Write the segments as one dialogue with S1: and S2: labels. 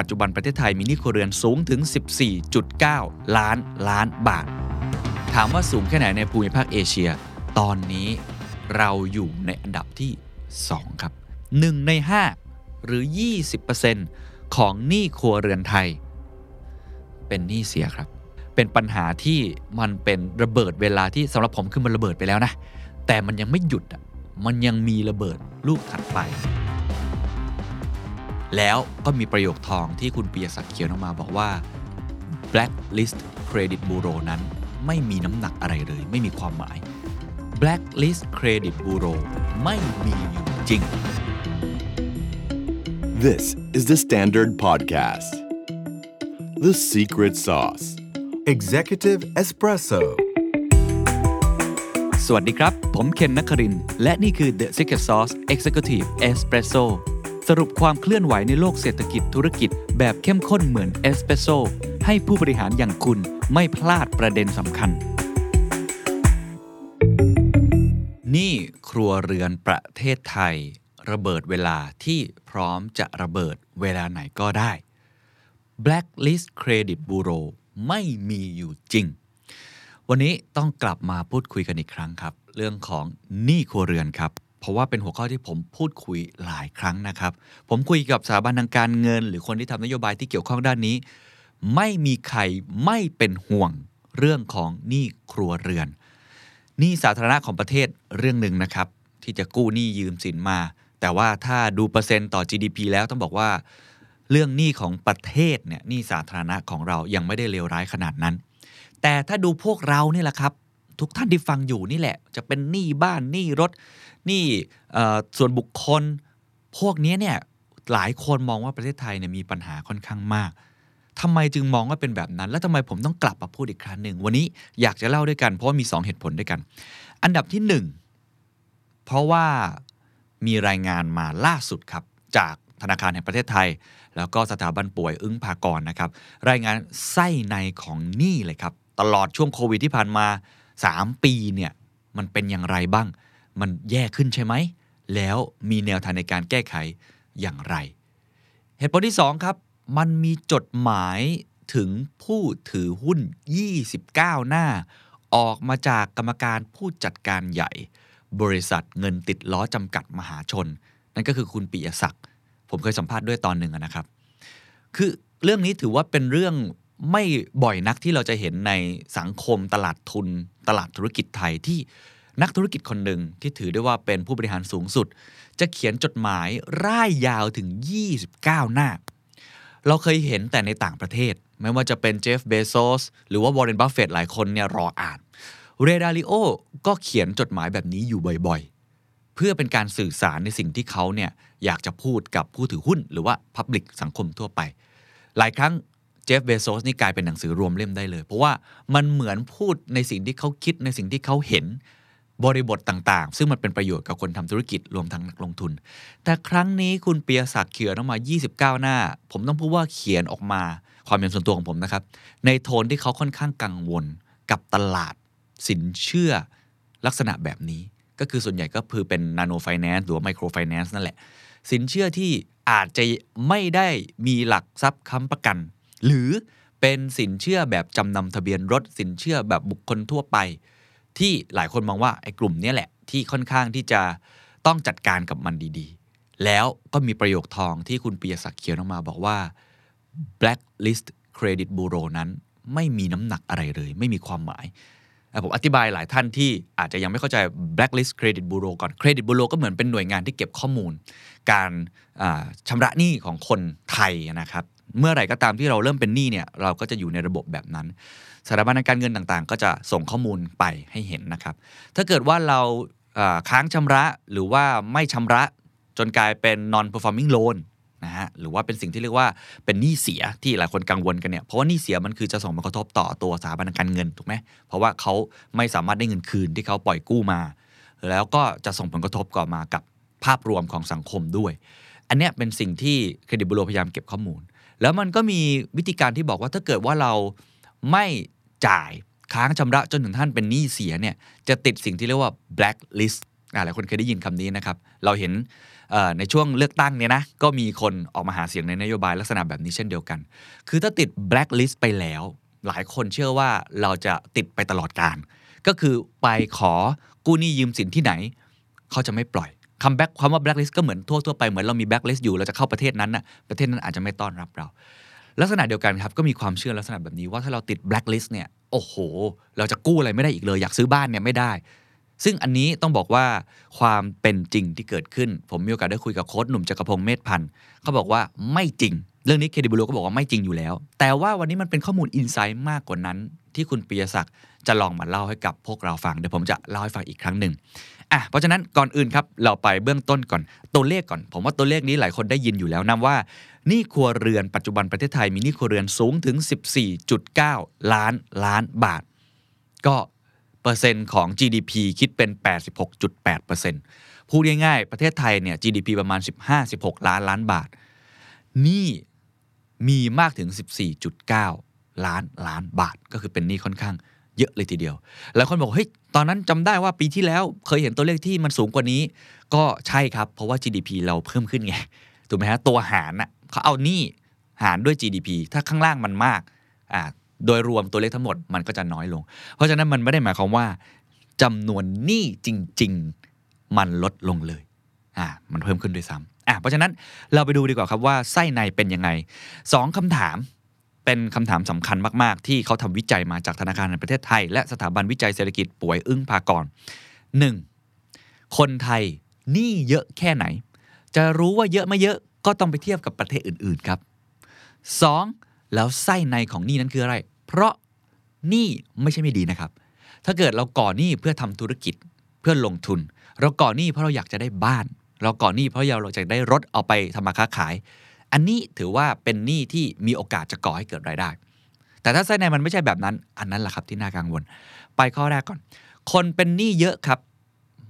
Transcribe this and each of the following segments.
S1: ปัจจุบันประเทศไทยมีหนี้ครัวเรือนสูงถึง 14.9 ล้านล้านบาท ถามว่าสูงแค่ไหนในภูมิภาคเอเชีย ตอนนี้เราอยู่ในอันดับที่ 2 ครับ 1 ใน 5 หรือ 20%ของหนี้ครัวเรือนไทย เป็นหนี้เสียครับ เป็นปัญหาที่มันเป็นระเบิดเวลาที่สำหรับผมคือมันระเบิดไปแล้วนะ แต่มันยังไม่หยุดอะ มันยังมีระเบิดลูกถัดไป แล้วก็มีประโยคทองที่คุณปียศักดิ์เขียนออกมาบอกว่า blacklist credit bureau นั้นไม่มีน้ำหนักอะไรเลย ไม่มีความหมาย blacklist credit bureau ไม่มีอยู่จริง
S2: This is the Standard Podcast. The Secret Sauce.
S3: Executive Espresso
S1: สวัสดีครับ ผมเคนนักครินทร์และนี่คือ The Secret Sauce Executive Espresso สรุปความเคลื่อนไหวในโลกเศรษฐกิจธุรกิจ แบบเข้มข้นเหมือนเอสเปรสโซให้ผู้บริหารอย่างคุณไม่พลาดประเด็นสำคัญ นี่ครัวเรือนประเทศไทย ระเบิดเวลาที่พร้อมจะระเบิดเวลาไหนก็ได้ Blacklist Credit Bureau ไม่มีอยู่จริง วันนี้ต้องกลับมาพูดคุยกันอีกครั้งครับ เรื่องของหนี้ครัวเรือนครับ เพราะว่าเป็นหัวข้อที่ผมพูดคุยหลายครั้งนะครับ ผมคุยกับสถาบันทางการเงิน หรือคนที่ทำนโยบายที่เกี่ยวข้องด้านนี้ ไม่มีใครไม่เป็นห่วงเรื่องของหนี้ครัวเรือนหนี้สาธารณะของประเทศเรื่องหนึ่งนะครับ ที่จะกู้หนี้ยืมสินมา แต่ว่าถ้าดูเปอร์เซ็นต์ต่อ GDP แล้วต้องบอกว่า เรื่องหนี้ของประเทศเนี่ยหนี้สาธารณะของเรายังไม่ได้เลวร้ายขนาดนั้น แต่ถ้าดูพวกเราเนี่ยแหละครับ ทุกท่านที่ฟังอยู่นี่แหละ จะเป็นหนี้บ้านหนี้รถหนี้ส่วนบุคคล พวกนี้เนี่ยหลายคนมองว่าประเทศไทยเนี่ยมีปัญหาค่อนข้างมากทำไมจึงมองว่าเป็นแบบนั้น แล้วทำไมผมต้องกลับมาพูดอีกครั้งหนึ่ง วันนี้อยากจะเล่าด้วยกันเพราะว่ามี 2 เหตุผลด้วยกัน อันดับที่ 1 เพราะว่ามีรายงานมาล่าสุดครับ จากธนาคารแห่งประเทศไทย แล้วก็สถาบันป่วยอึ้งภากรนะครับ รายงานไส้ในของหนี้เลยครับ ตลอดช่วงโควิดที่ผ่านมา 3 ปีเนี่ยมันเป็นอย่างไรบ้าง มันแย่ขึ้นใช่ไหม แล้วมีแนวทางในการแก้ไขอย่างไร เหตุผลที่ 2 ครับ มันมีจดหมายถึงผู้ถือหุ้น 29 หน้า ออกมาจากกรรมการผู้จัดการใหญ่ บริษัทเงินติดล้อจำกัดมหาชน นั่นก็คือคุณปิยศักดิ์ผมเคยสัมภาษณ์ด้วยตอนหนึ่งนะครับ คือเรื่องนี้ถือว่าเป็นเรื่อง ไม่บ่อยนักที่เราจะเห็นในสังคมตลาดทุน ตลาดธุรกิจไทยที่นักธุรกิจคนหนึ่งที่ถือได้ว่าเป็นผู้บริหารสูงสุด จะเขียนจดหมายร่ายยาวถึง 29 หน้า เราเคยเห็นแต่ในต่างประเทศ ไม่ว่าจะเป็นเจฟฟ์ เบโซสหรือว่าวอร์เรนบัฟเฟตต์หลายคนเนี่ยรออ่าน เรดาริโอก็เขียนจดหมายแบบนี้อยู่บ่อยๆ เพื่อเป็นการสื่อสารในสิ่งที่เขาเนี่ยอยากจะพูดกับผู้ถือหุ้น หรือว่าพับลิกสังคมทั่วไป หลายครั้ง ฟเบโซสนี่กลายเป็นหนังสือรวมเล่มได้เลย เพราะว่ามันเหมือนพูดในสิ่งที่เขาคิดในสิ่งที่เขาเห็นบริบทต่างๆ ซึ่งมันเป็นประโยชน์กับคนทำธุรกิจรวมทั้งนักลงทุน แต่ครั้งนี้คุณเปียศักดิ์เขียนออกมา 29 หน้า ผมต้องพูดว่าเขียนออกมาความเป็นส่วนตัวของผมนะครับ ในโทนที่เขาค่อนข้างกังวลกับตลาด สินเชื่อลักษณะแบบนี้ ก็คือส่วนใหญ่ก็คือเป็นนาโนไฟแนนซ์หรือไมโครไฟแนนซ์นั่นแหละ สินเชื่อที่อาจจะไม่ได้มีหลักทรัพย์ค้ำประกัน หรือเป็นสินเชื่อแบบจำนำทะเบียนรถสินเชื่อแบบบุคคลทั่วไป ที่หลายคนมองว่าไอ้กลุ่มนี้แหละที่ค่อนข้างที่จะต้องจัดการกับมันดีๆ แล้วก็มีประโยคทองที่คุณปียศักดิ์เขียนออกมาบอกว่า blacklist credit bureau นั้นไม่มีน้ำหนักอะไรเลย ไม่มีความหมาย ผมอธิบายหลายท่านที่อาจจะยังไม่เข้าใจ blacklist credit bureau ก่อน credit bureau ก็เหมือนเป็นหน่วยงานที่เก็บข้อมูล การชำระหนี้ของคนไทยนะครับ เมื่อไหร่ก็ตามที่เราเริ่มเป็นหนี้เนี่ยเราก็จะอยู่ในระบบแบบนั้นสถาบันการเงินต่างๆ ก็จะส่งข้อมูลไปให้เห็นนะครับ ถ้าเกิดว่าเราค้างชำระหรือว่าไม่ชำระจนกลายเป็น non performing loan นะฮะหรือว่าเป็นสิ่งที่เรียกว่าเป็นหนี้เสียที่หลายคนกังวลกันเนี่ยเพราะว่าหนี้เสียมันคือจะส่งผลกระทบต่อตัวสถาบันการเงินถูกไหมเพราะว่าเขาไม่สามารถได้เงินคืนที่เขาปล่อยกู้มา แล้วก็จะส่งผลกระทบก่อมากับภาพรวมของสังคมด้วย อันเนี้ยเป็นสิ่งที่เครดิตบูโรพยายามเก็บข้อมูล แล้วมันก็มีวิธีการที่บอกว่าถ้าเกิดว่าเราไม่จ่ายค้างชำระจนถึงท่านเป็นหนี้เสียเนี่ยจะติดสิ่งที่เรียกว่า blacklist อ่าหลายคนเคยได้ยินคำนี้นะครับ เราเห็นในช่วงเลือกตั้งเนี่ยนะ ก็มีคนออกมาหาเสียงในนโยบายลักษณะแบบนี้เช่นเดียวกัน คือถ้าติด blacklist ไปแล้ว หลายคนเชื่อว่าเราจะติดไปตลอดการ ก็คือไปขอกู้หนี้ยืมสินที่ไหน เขาจะไม่ปล่อย คำแบ็คคำว่า blacklist ก็เหมือนทั่วๆไปเหมือนเรามี blacklist อยู่เราจะเข้าประเทศนั้นน่ะประเทศนั้นอาจจะไม่ต้อนรับเรา ลักษณะเดียวกันครับก็มีความเชื่อลักษณะแบบนี้ว่าถ้าเราติด blacklist เนี่ยโอ้โห เราจะกู้อะไรไม่ได้อีกเลย อยากซื้อบ้านเนี่ยไม่ได้ ซึ่งอันนี้ต้องบอกว่าความเป็นจริงที่เกิดขึ้น ผมมีโอกาสได้คุยกับโค้ชหนุ่มจักรพงศ์เมธพันธ์เขาบอกว่าไม่จริง เรื่องนี้เคดิบุโลก็บอกว่าไม่จริงอยู่แล้ว แต่ว่าวันนี้มันเป็นข้อมูลอินไซต์มากกว่านั้น ที่คุณปิยศักดิ์จะลองมาเล่าให้กับพวกเราฟังเดี๋ยวผมจะเล่าให้ฟังอีกครั้งหนึ่ง อะเพราะฉะนั้นก่อนอื่นครับเราไปเบื้องต้นก่อนตัวเลขก่อน ผมว่าตัวเลขนี้หลายคนได้ยินอยู่แล้วนะว่านี้ครัวเรือนปัจจุบันประเทศไทยมีนี้ครัวเรือนสูงถึง 14.9 ล้านล้านบาท ก็เปอร์เซ็นต์ของ GDP คิดเป็น 86.8%พูดง่ายๆประเทศไทยเนี่ย GDP ประมาณ 15-16 ล้านล้านบาท นี้มีมากถึง 14.9 ล้านล้านบาท ก็คือเป็นหนี้ค่อนข้าง เยอะเลยทีเดียว แล้วคนบอกเฮ้ยตอนนั้นจำได้ว่าปีที่แล้วเคยเห็นตัวเลขที่มันสูงกว่านี้ ก็ใช่ครับ เพราะว่า GDP เราเพิ่มขึ้นไงถูกไหมฮะตัวหารน่ะเขาเอาหนี้หารด้วย GDP ถ้าข้างล่างมันมากอ่าโดยรวมตัวเลขทั้งหมดมันก็จะน้อยลง เพราะฉะนั้นมันไม่ได้หมายความว่าจำนวนหนี้จริง ๆ มันลดลงเลยอ่ามันเพิ่มขึ้นด้วยซ้ำอ่าเพราะฉะนั้นเราไปดูดีกว่าครับว่าไส้ในเป็นยังไงสองคำถาม เป็นคำถามสำคัญมาก ๆ ที่เขาทำวิจัยมาจากธนาคารแห่งประเทศไทย และสถาบันวิจัยเศรษฐกิจป่วยอึ้งพากร 1. คนไทยหนี้เยอะแค่ไหน จะรู้ว่าเยอะไม่เยอะก็ต้องไปเทียบกับประเทศอื่น ๆ ครับ 2. แล้วไส้ในของหนี้นั้นคืออะไร เพราะหนี้ไม่ใช่ไม่ดีนะครับ ถ้าเกิดเราก่อหนี้เพื่อทำธุรกิจเพื่อลงทุน เราก่อหนี้เพราะเราอยากจะได้บ้าน เราก่อหนี้เพราะเราอยากจะได้รถเอาไปทำมาค้าขาย อันนี้ถือว่าเป็นหนี้ที่มีโอกาสจะก่อให้เกิดรายได้ แต่ถ้าไส้ในมันไม่ใช่แบบนั้น อันนั้นแหละครับที่น่ากังวล ไปข้อแรกก่อน คนเป็นหนี้เยอะครับ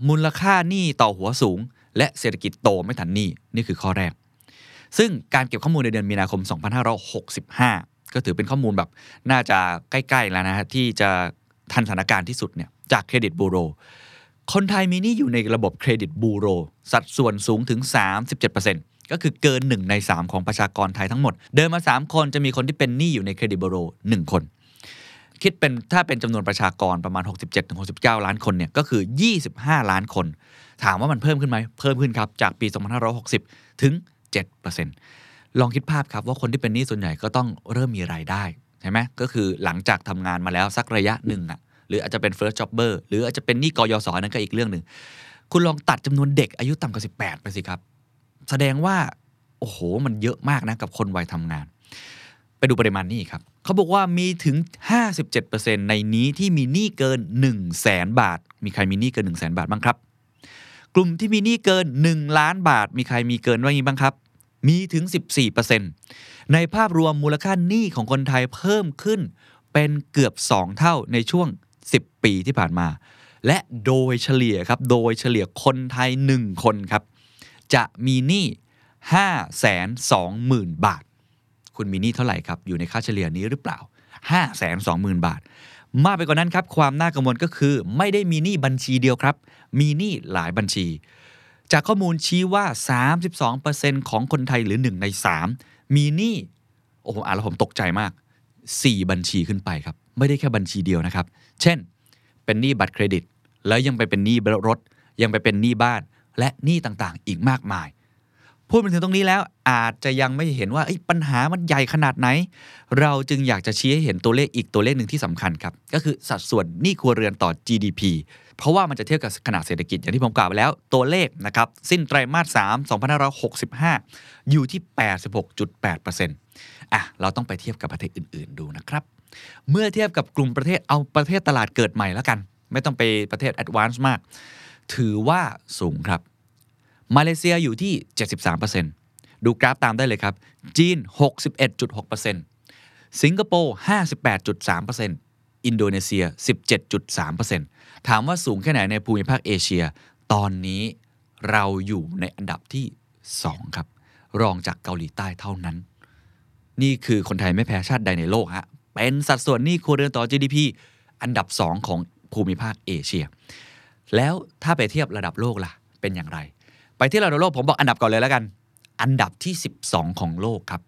S1: มูลค่าหนี้ต่อหัวสูง และเศรษฐกิจโตไม่ทันหนี้นี่คือข้อแรก ซึ่งการเก็บข้อมูลในเดือนมีนาคม 2565 ก็ถือเป็นข้อมูลแบบน่าจะใกล้ๆแล้วนะฮะที่จะทันสถานการณ์ที่สุดเนี่ยจากเครดิตบูโรคนไทยมีหนี้อยู่ในระบบเครดิตบูโร สัดส่วนสูงถึง 37% ก็คือเกิน 1 ใน 3 ของประชากรไทยทั้งหมด เดินมา 3 คนจะมีคนที่เป็นหนี้อยู่ในเครดิตบูโร1คน คิดเป็นถ้าเป็นจำนวนประชากรประมาณ 67-69 ล้านคนเนี่ยก็คือ 25 ล้านคน ถามว่ามันเพิ่มขึ้นไหมเพิ่มขึ้นครับจากปี 2560 ถึง 7%ลองคิดภาพครับว่าคนที่เป็นหนี้ส่วนใหญ่ก็ต้องเริ่มมีรายได้ใช่ไหมก็คือหลังจากทำงานมาแล้วสักระยะหนึ่งอะหรืออาจจะเป็น first jobber หรืออาจจะเป็นหนี้กยศนั่นก็อีกเรื่องหนึ่งคุณลองตัดจำนวนเด็กอายุต่ำกว่า18 ไปสิครับ แสดงว่า โอ้โห มันเยอะมากนะกับคนวัยทำงาน ไปดูปริมาณหนี้ครับเขาบอกว่ามีถึง 57%ในนี้ที่มีหนี้เกิน 1 0 0 0 0แสนบาท มีใครมีหนี้เกิน 1 0 0 0 0แสนบาทบ้างครับ กลุ่มที่มีหนี้เกิน 1 ล้านบาท มีใครมีเกินว่างี้บ้างครับ มีถึง 14%ในภาพรวมมูลค่าหนี้ของคนไทยเพิ่มขึ้น เป็นเกือบ 2 เท่าในช่วง 10 ปีที่ผ่านมา และโดยเฉลี่ยครับ โดยเฉลี่ยคนไทย 1 คนครับ จะมีหนี้5 2 0 0 0 0 บาท คุณมีหนี้เท่าไหร่ครับ อยู่ในค่าเฉลี่ยนี้หรือเปล่า 5 2 0 0 0 0 บาท มากไปกว่านั้นครับ ความน่ากังวลก็คือ ไม่ได้มีหนี้บัญชีเดียวครับ มีหนี้หลายบัญชี จากข้อมูลชี้ว่า 32%ของคนไทยหรือ 1 ใน 3 มีหนี้โอ้โหอ่านแล้วผมตกใจมาก 4 บัญชีขึ้นไปครับ ไม่ได้แค่บัญชีเดียวนะครับ เช่น เป็นหนี้บัตรเครดิต แล้วยังไปเป็นหนี้รถ ยังไปเป็นหนี้บ้าน และหนี้ต่างๆ อีกมากมาย พูดมาถึงตรงนี้แล้วอาจจะยังไม่เห็นว่าปัญหามันใหญ่ขนาดไหน เราจึงอยากจะชี้ให้เห็นตัวเลขอีกตัวเลขหนึ่งที่สำคัญครับ ก็คือสัดส่วนหนี้ครัวเรือนต่อ GDP เพราะว่ามันจะเทียบกับขนาดเศรษฐกิจอย่างที่ผมกล่าวไปแล้ว ตัวเลขนะครับสิ้นไตรมาส 3 2565 อยู่ที่ 86.8%อะเราต้องไปเทียบกับประเทศอื่น ๆ ดูนะครับเมื่อเทียบกับกลุ่มประเทศเอาประเทศตลาดเกิดใหม่แล้วกัน ไม่ต้องไปประเทศ advance มาก ถือว่าสูงครับ มาเลเซียอยู่ที่ 73%ดูกราฟตามได้เลยครับ จีน 61.6%สิงคโปร์ 58.3%อินโดนีเซีย 17.3%ถามว่าสูงแค่ไหนในภูมิภาคเอเชีย ตอนนี้เราอยู่ในอันดับที่ 2 ครับ รองจากเกาหลีใต้เท่านั้น นี่คือคนไทยไม่แพ้ชาติใดในโลกฮะ เป็นสัดส่วนหนี้ครัวเรือนต่อ GDP อันดับ 2 ของภูมิภาคเอเชีย แล้วถ้าไปเทียบระดับโลกล่ะ เป็นอย่างไร ไปที่ระดับโลกผมบอกอันดับก่อนเลยแล้วกัน อันดับที่ 12 ของโลกครับ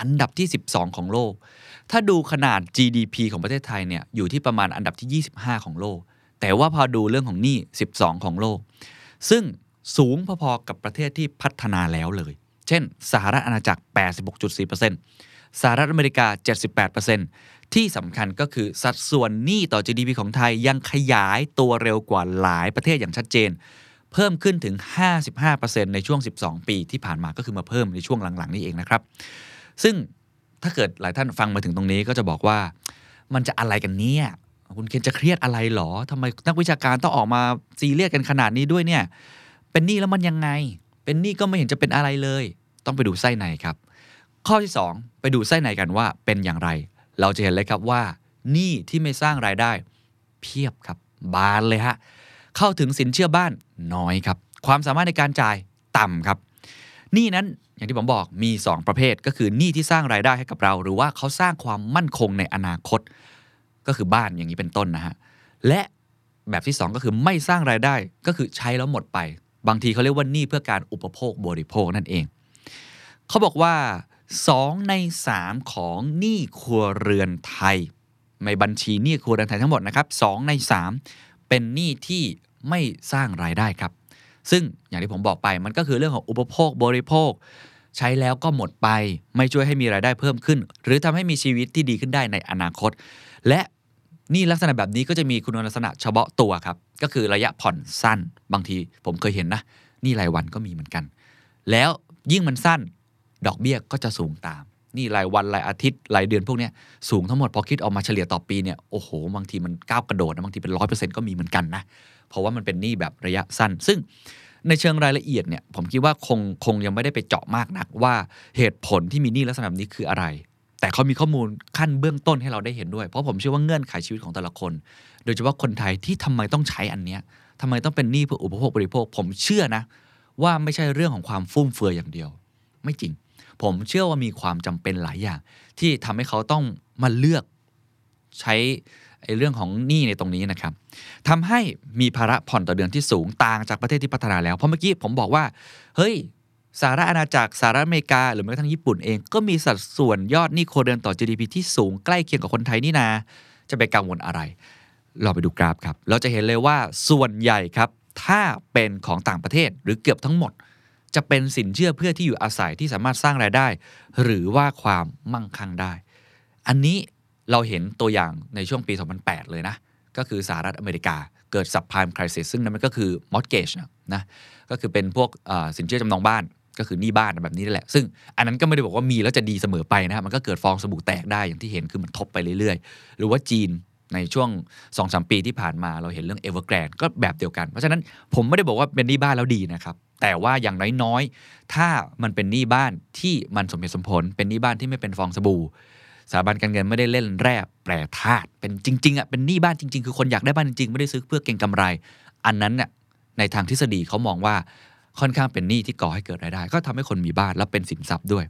S1: อันดับที่ 12 ของโลก ถ้าดูขนาด GDP ของประเทศไทยเนี่ยอยู่ที่ประมาณอันดับที่ 25 ของโลก แต่ว่าพอดูเรื่องของหนี้ 12 ของโลก ซึ่งสูงพอๆกับประเทศที่พัฒนาแล้วเลย เช่น สหรัฐอาณาจักร 86.4%สหรัฐอเมริกา 78% ที่สำคัญก็คือสัดส่วนหนี้ต่อ GDP ของไทยยังขยายตัวเร็วกว่าหลายประเทศอย่างชัดเจน เพิ่มขึ้นถึง 55%ในช่วง 12 ปีที่ผ่านมาก็คือมาเพิ่มในช่วงหลังๆ นี้เองนะครับ ซึ่งถ้าเกิดหลายท่านฟังมาถึงตรงนี้ก็จะบอกว่า มันจะอะไรกันเนี่ยคุณเคนจะเครียดอะไรหรอทำไมนักวิชาการต้องออกมาซีเรียสกันขนาดนี้ด้วยเนี่ย เป็นหนี้แล้วมันยังไง เป็นหนี้ก็ไม่เห็นจะเป็นอะไรเลย ต้องไปดูไส้ในครับ ข้อที่ 2 ไปดูไส้ในกันว่าเป็นอย่างไร เราจะเห็นเลยครับว่าหนี้ที่ไม่สร้างรายได้ เพียบครับ บานเลยฮะ เข้าถึงสินเชื่อบ้านน้อยครับ ความสามารถในการจ่ายต่ำครับหนี้นั้นอย่างที่ผมบอกมี 2 ประเภทก็คือหนี้ที่สร้างรายได้ให้กับเรา หรือว่าเขาสร้างความมั่นคงในอนาคต ก็คือบ้านอย่างนี้เป็นต้นนะฮะและแบบที่ 2 ก็คือไม่สร้างรายได้ก็คือใช้แล้วหมดไป บางทีเขาเรียกว่าหนี้เพื่อการอุปโภคบริโภคนั่นเอง เขาบอกว่า 2 ใน 3 ของหนี้ครัวเรือนไทย ในบัญชีหนี้ครัวเรือนไทยทั้งหมดนะครับ2ใน 3 เป็นหนี้ที่ไม่สร้างรายได้ครับ ซึ่งอย่างที่ผมบอกไปมันก็คือเรื่องของอุปโภคบริโภค ใช้แล้วก็หมดไปไม่ช่วยให้มีรายได้เพิ่มขึ้น หรือทำให้มีชีวิตที่ดีขึ้นได้ในอนาคต และหนี่ลักษณะแบบนี้ก็จะมีคุณลักษณะเฉพาะตัวครับ ก็คือระยะผ่อนสั้น บางทีผมเคยเห็นนะหนี่รายวันก็มีเหมือนกัน แล้วยิ่งมันสั้น ดอกเบี้ยก็จะสูงตาม นี่รายวันรายอาทิตย์รายเดือนพวกนี้สูงทั้งหมดพอคิดออกมาเฉลี่ยต่อปีเนี่ยโอ้โหบางทีมันก้าวกระโดดนะบางทีเป็นร้อยเปอร์เซ็นต์ก็มีเหมือนกันนะเพราะว่ามันเป็นหนี้แบบระยะสั้น ซึ่งในเชิงรายละเอียดเนี่ยผมคิดว่าคงคงยังไม่ได้ไปเจาะมากนักว่าเหตุผลที่มีหนี้ลักษณะแบบนี้คืออะไร แต่เขามีข้อมูลขั้นเบื้องต้นให้เราได้เห็นด้วย เพราะผมเชื่อว่าเงื่อนไขชีวิตของแต่ละคน โดยเฉพาะคนไทยที่ทำไมต้องใช้อันเนี้ยทำไมต้องเป็นหนี้เพื่ออุปโภคบริโภค ผมเชื่อนะ ว่าไม่ใช่เรื่องของความฟุ่มเฟือยอย่างเดียว ไม่จริง ผมเชื่อว่ามีความจำเป็นหลายอย่าง ที่ทำให้เขาต้องมาเลือกใช้ไอ้เรื่องของหนี้ในตรงนี้นะครับทำให้มีภาระผ่อนต่อเดือนที่สูงต่างจากประเทศที่พัฒนาแล้ว เพราะเมื่อกี้ผมบอกว่า เฮ้ยสหรัฐอาณาจักรสหรัฐอเมริกา หรือแม้กระทั่งญี่ปุ่นเองก็มีสัดส่วนยอดหนี้ครัวเรือนต่อ GDP ที่สูงใกล้เคียงกับคนไทยนี่นา จะไปกังวลอะไร เราไปดูกราฟครับ เราจะเห็นเลยว่าส่วนใหญ่ครับ ถ้าเป็นของต่างประเทศหรือเกือบทั้งหมด จะเป็นสินเชื่อเพื่อที่อยู่อาศัยที่สามารถสร้างรายได้ หรือว่าความมั่งคั่งได้ อันนี้เราเห็นตัวอย่างในช่วงปี 2008 เลยนะ ก็คือสหรัฐอเมริกาเกิด subprime crisis ซึ่งนั่นมันก็คือ mortgage นะนะก็คือเป็นพวกสินเชื่อจำนองบ้านก็คือหนี้บ้านแบบนี้นั่นแหละ ซึ่งอันนั้นก็ไม่ได้บอกว่ามีแล้วจะดีเสมอไปนะครับมันก็เกิดฟองสบู่แตกได้อย่างที่เห็นคือมันทบไปเรื่อยๆ หรือว่าจีน ในช่วง2อสปีที่ผ่านมาเราเห็นเรื่อง Evergrande ก็แบบเดียวกัน เพราะฉะนั้นผมไม่ได้บอกว่าเป็นหนี้บ้านแล้วดีนะครับ แต่ว่าอย่างน้อยๆ ถ้ามันเป็นหนี้บ้านที่มันสมเหตุสมผล เป็นหนี้บ้านที่ไม่เป็นฟองสบู่สถาบันการเงินไม่ได้เล่นแร่แปรธาตุเป็นจริงๆอะเป็นหนี้บ้านจริง ๆ คือคนอยากได้บ้านจริงๆ ไม่ได้ซื้อเพื่อเก็งกำไร อันนั้นเนี่ยในทางทฤษฎีเขามองว่าค่อนข้างเป็นหนี้ที่ก่อให้เกิดรายได้ ก็ทำให้คนมีบ้านแล้วเป็นสินทรัพย์ด้วย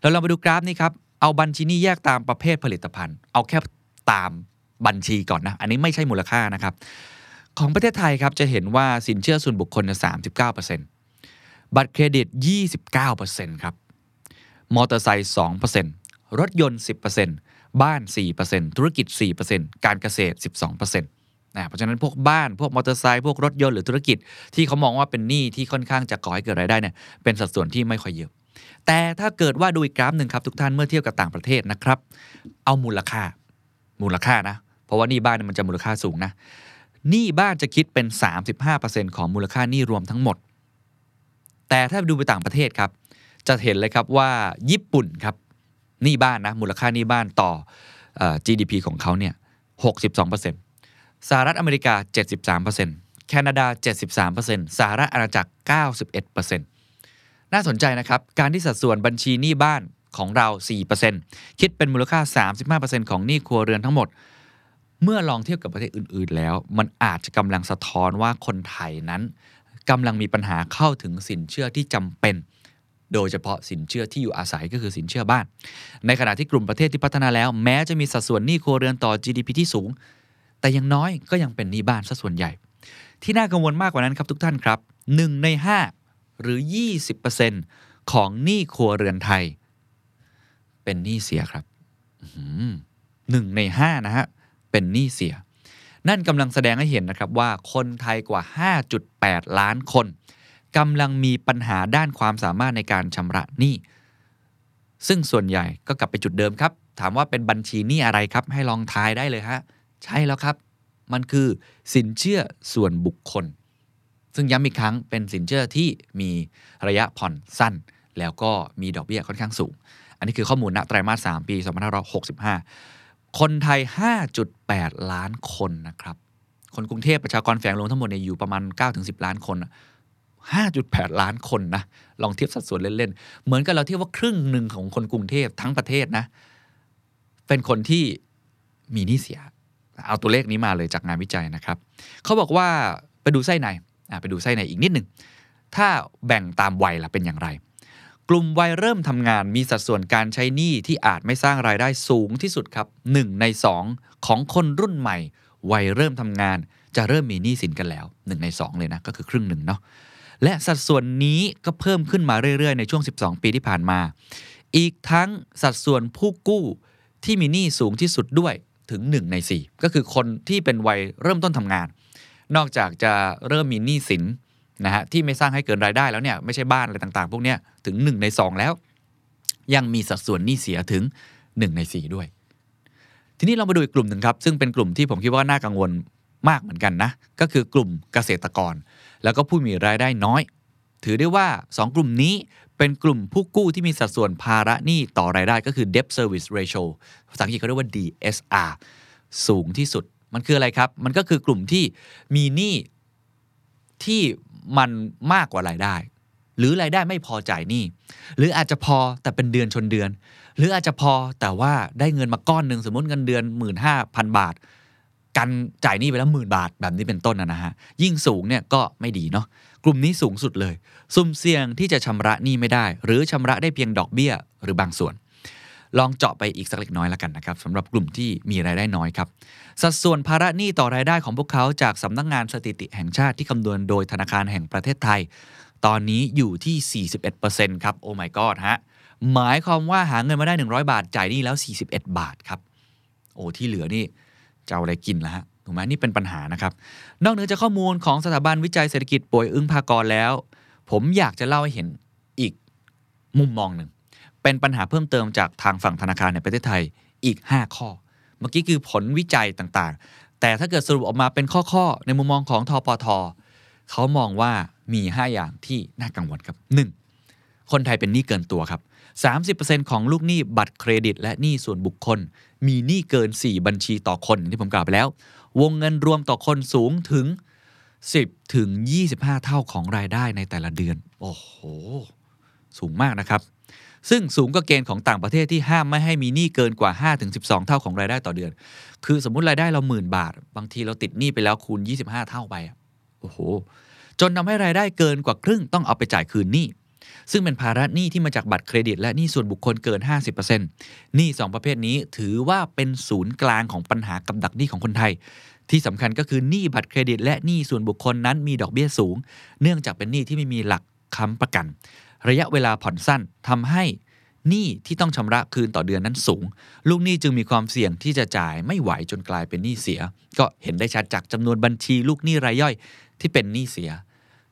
S1: แล้วเรามาดูกราฟนี้ครับเอาบัญชีหนี้แยกตามประเภทผลิตภัณฑ์ เอาแค่ตาม บัญชีก่อนนะ อันนี้ไม่ใช่มูลค่านะครับ ของประเทศไทยครับจะเห็นว่าสินเชื่อส่วนบุคคลเนี่ย39%บัตรเครดิต29%ครับ มอเตอร์ไซค์2%รถยนต์10%บ้าน 4%ธุรกิจ 4%การเกษตร 12%นะเพราะฉะนั้นพวกบ้านพวกมอเตอร์ไซค์พวกรถยนต์หรือธุรกิจที่เขามองว่าเป็นหนี้ที่ค่อนข้างจะก่อให้เกิดรายได้เนี่ยเป็นสัดส่วนที่ไม่ค่อยเยอะ แต่ถ้าเกิดว่าดูอีกกราฟหนึ่งครับทุกท่านเมื่อเทียบกับต่างประเทศนะครับ เอามูลค่า มูลค่านะ เพราะว่านี้บ้านมันจะมูลค่าสูงนะหนี้บ้านจะคิดเป็น 35%ของมูลค่าหนี้รวมทั้งหมด แต่ถ้าดูไปต่างประเทศครับ จะเห็นเลยครับว่าญี่ปุ่นครับหนี้บ้านนะมูลค่าหนี้บ้านต่ออ GDP ของเขาเนี่ย62%สหรัฐอเมริกา 73%แคนาดา 73%สหรัฐอาณาจักร 91%น่าสนใจนะครับ การที่สัดส่วนบัญชีหนี้บ้านของเรา 4%คิดเป็นมูลค่า 35%ของหนี้ครัวเรือนทั้งหมด เมื่อลองเทียบกับประเทศอื่น ๆ แล้ว มันอาจจะกำลังสะท้อนว่าคนไทยนั้นกำลังมีปัญหาเข้าถึงสินเชื่อที่จำเป็น โดยเฉพาะสินเชื่อที่อยู่อาศัยก็คือสินเชื่อบ้าน ในขณะที่กลุ่มประเทศที่พัฒนาแล้ว แม้จะมีสัดส่วนหนี้ครัวเรือนต่อ GDP ที่สูง แต่ยังน้อยก็ยังเป็นหนี้บ้านซะส่วนใหญ่ ที่น่ากังวลมากกว่านั้นครับทุกท่านครับ 1 ใน 5 หรือ 20%ของหนี้ครัวเรือนไทย เป็นหนี้เสียครับหนึ่งในห้านะฮะ เป็นหนี้เสีย นั่นกำลังแสดงให้เห็นนะครับว่าคนไทยกว่า 5.8 ล้านคนกำลังมีปัญหาด้านความสามารถในการชำระหนี้ ซึ่งส่วนใหญ่ก็กลับไปจุดเดิมครับ ถามว่าเป็นบัญชีหนี้อะไรครับ ให้ลองทายได้เลยฮะ ใช่แล้วครับ มันคือสินเชื่อส่วนบุคคล ซึ่งย้ำอีกครั้งเป็นสินเชื่อที่มีระยะผ่อนสั้น แล้วก็มีดอกเบี้ยค่อนข้างสูง อันนี้คือข้อมูลณไตรมาส 3 ปี 2565 คนไทย 5.8 ล้านคนนะครับ คนกรุงเทพประชากรแฝงรวมทั้งหมดเนี่ยอยู่ประมาณ 9-10 ล้านคน 5.8 ล้านคนนะ ลองเทียบสัดส่วนเล่น ๆ เหมือนกับเราเทียบว่าครึ่งหนึ่งของคนกรุงเทพทั้งประเทศนะ เป็นคนที่มีหนี้เสีย เอาตัวเลขนี้มาเลยจากงานวิจัยนะครับ เขาบอกว่าไปดูไส้ในไปดูไส้ในอีกนิดหนึ่ง ถ้าแบ่งตามวัยล่ะเป็นอย่างไร กลุ่มวัยเริ่มทำงานมีสัดส่วนการใช้หนี้ที่อาจไม่สร้างรายได้สูงที่สุดครับ 1 ใน 2 ของคนรุ่นใหม่ วัยเริ่มทำงาน จะเริ่มมีหนี้สินกันแล้ว 1 ใน 2 เลยนะก็คือครึ่งหนึ่งเนาะและสัดส่วนนี้ก็เพิ่มขึ้นมาเรื่อยๆ ในช่วง 12 ปีที่ผ่านมา อีกทั้งสัดส่วนผู้กู้ที่มีหนี้สูงที่สุดด้วยถึง 1 ใน 4 ก็คือคนที่เป็นวัยเริ่มต้นทำงาน นอกจากจะเริ่มมีหนี้สิน นะฮะที่ไม่สร้างให้เกินรายได้แล้วเนี่ยไม่ใช่บ้านอะไรต่างๆ พวกเนี้ยถึง 1 ใน 2 แล้ว ยังมีสัดส่วนหนี้เสียถึง 1 ใน 4 ด้วย ทีนี้เรามาดูอีกกลุ่มหนึ่งครับ ซึ่งเป็นกลุ่มที่ผมคิดว่าน่ากังวลมากเหมือนกันนะ ก็คือกลุ่มเกษตรกร แล้วก็ผู้มีรายได้น้อย ถือได้ว่า 2 กลุ่มนี้เป็นกลุ่มผู้กู้ที่มีสัดส่วนภาระหนี้ต่อรายได้ก็คือ debt service ratio ภาษาอังกฤษเขาเรียกว่า DSR สูงที่สุด มันคืออะไรครับ มันก็คือกลุ่มที่มีหนี้ที่ มันมากกว่ารายได้ หรือรายได้ไม่พอจ่ายหนี้หรืออาจจะพอแต่เป็นเดือนชนเดือน หรืออาจจะพอแต่ว่าได้เงินมาก้อนหนึ่งสมมติเงินเดือน 15,000 บาท กันจ่ายหนี้ไปแล้วหมื่นบาทแบบนี้เป็นต้นนะฮะยิ่งสูงเนี่ยก็ไม่ดีเนาะกลุ่มนี้สูงสุดเลยสุ่มเสี่ยงที่จะชำระหนี้ไม่ได้ หรือชำระได้เพียงดอกเบี้ยหรือบางส่วน ลองเจาะไปอีกสักเล็กน้อยแล้วกันนะครับสำหรับกลุ่มที่มีรายได้น้อยครับ สัดส่วนภาระหนี้ต่อรายได้ของพวกเขาจากสำนักงานสถิติแห่งชาติที่คำนวณโดยธนาคารแห่งประเทศไทย ตอนนี้อยู่ที่ 41%ครับโอ้ my god ฮะหมายความว่าหาเงินมาได้ 100 บาทจ่ายหนี้แล้ว 41 บาทครับโอ้ที่เหลือนี่จะเอาอะไรกินละฮะถูกไหมนี่เป็นปัญหานะครับ นอกเหนือจากข้อมูลของสถาบันวิจัยเศรษฐกิจป่วยอึ้งพากรแล้ว ผมอยากจะเล่าให้เห็นอีกมุมมองหนึ่ง เป็นปัญหาเพิ่มเติมจากทางฝั่งธนาคารในประเทศไทยอีก 5 ข้อ เมื่อกี้คือผลวิจัยต่างๆ แต่ถ้าเกิดสรุปออกมาเป็นข้อๆ ในมุมมองของทอปทเขามองว่ามี 5 อย่างที่น่ากังวลครับ 1. คนไทยเป็นหนี้เกินตัวครับ 30%ของลูกหนี้บัตรเครดิต และหนี้ส่วนบุคคล มีหนี้เกิน 4 บัญชีต่อคนที่ผมกล่าวไปแล้ว วงเงินรวมต่อคนสูงถึง 10 ถึง 25 เท่าของรายได้ในแต่ละเดือน โอ้โห สูงมากนะครับ ซึ่งสูงกว่าเกณฑ์ของต่างประเทศที่ห้ามไม่ให้มีหนี้เกินกว่า 5-12 เท่าของรายได้ต่อเดือน คือสมมติรายได้เราหมื่นบาท บางทีเราติดหนี้ไปแล้วคูณ 25 เท่าไปโอ้โห จนทำให้รายได้เกินกว่าครึ่งต้องเอาไปจ่ายคืนหนี้ซึ่งเป็นภาระหนี้ที่มาจากบัตรเครดิต และหนี้ส่วนบุคคลเกิน 50%หนี้สองประเภทนี้ถือว่าเป็นศูนย์กลางของปัญหากับดักหนี้ของคนไทย ที่สำคัญก็คือหนี้บัตรเครดิต และหนี้ส่วนบุคคลนั้นมีดอกเบี้ยสูง เนื่องจากเป็นหนี้ที่ไม่มีหลักค้ำประกัน ระยะเวลาผ่อนสั้นทำให้หนี้ที่ต้องชำระคืนต่อเดือนนั้นสูง ลูกหนี้จึงมีความเสี่ยงที่จะจ่ายไม่ไหวจนกลายเป็นหนี้เสีย ก็เห็นได้ชัดจากจำนวนบัญชีลูกหนี้รายย่อยที่เป็นหนี้เสีย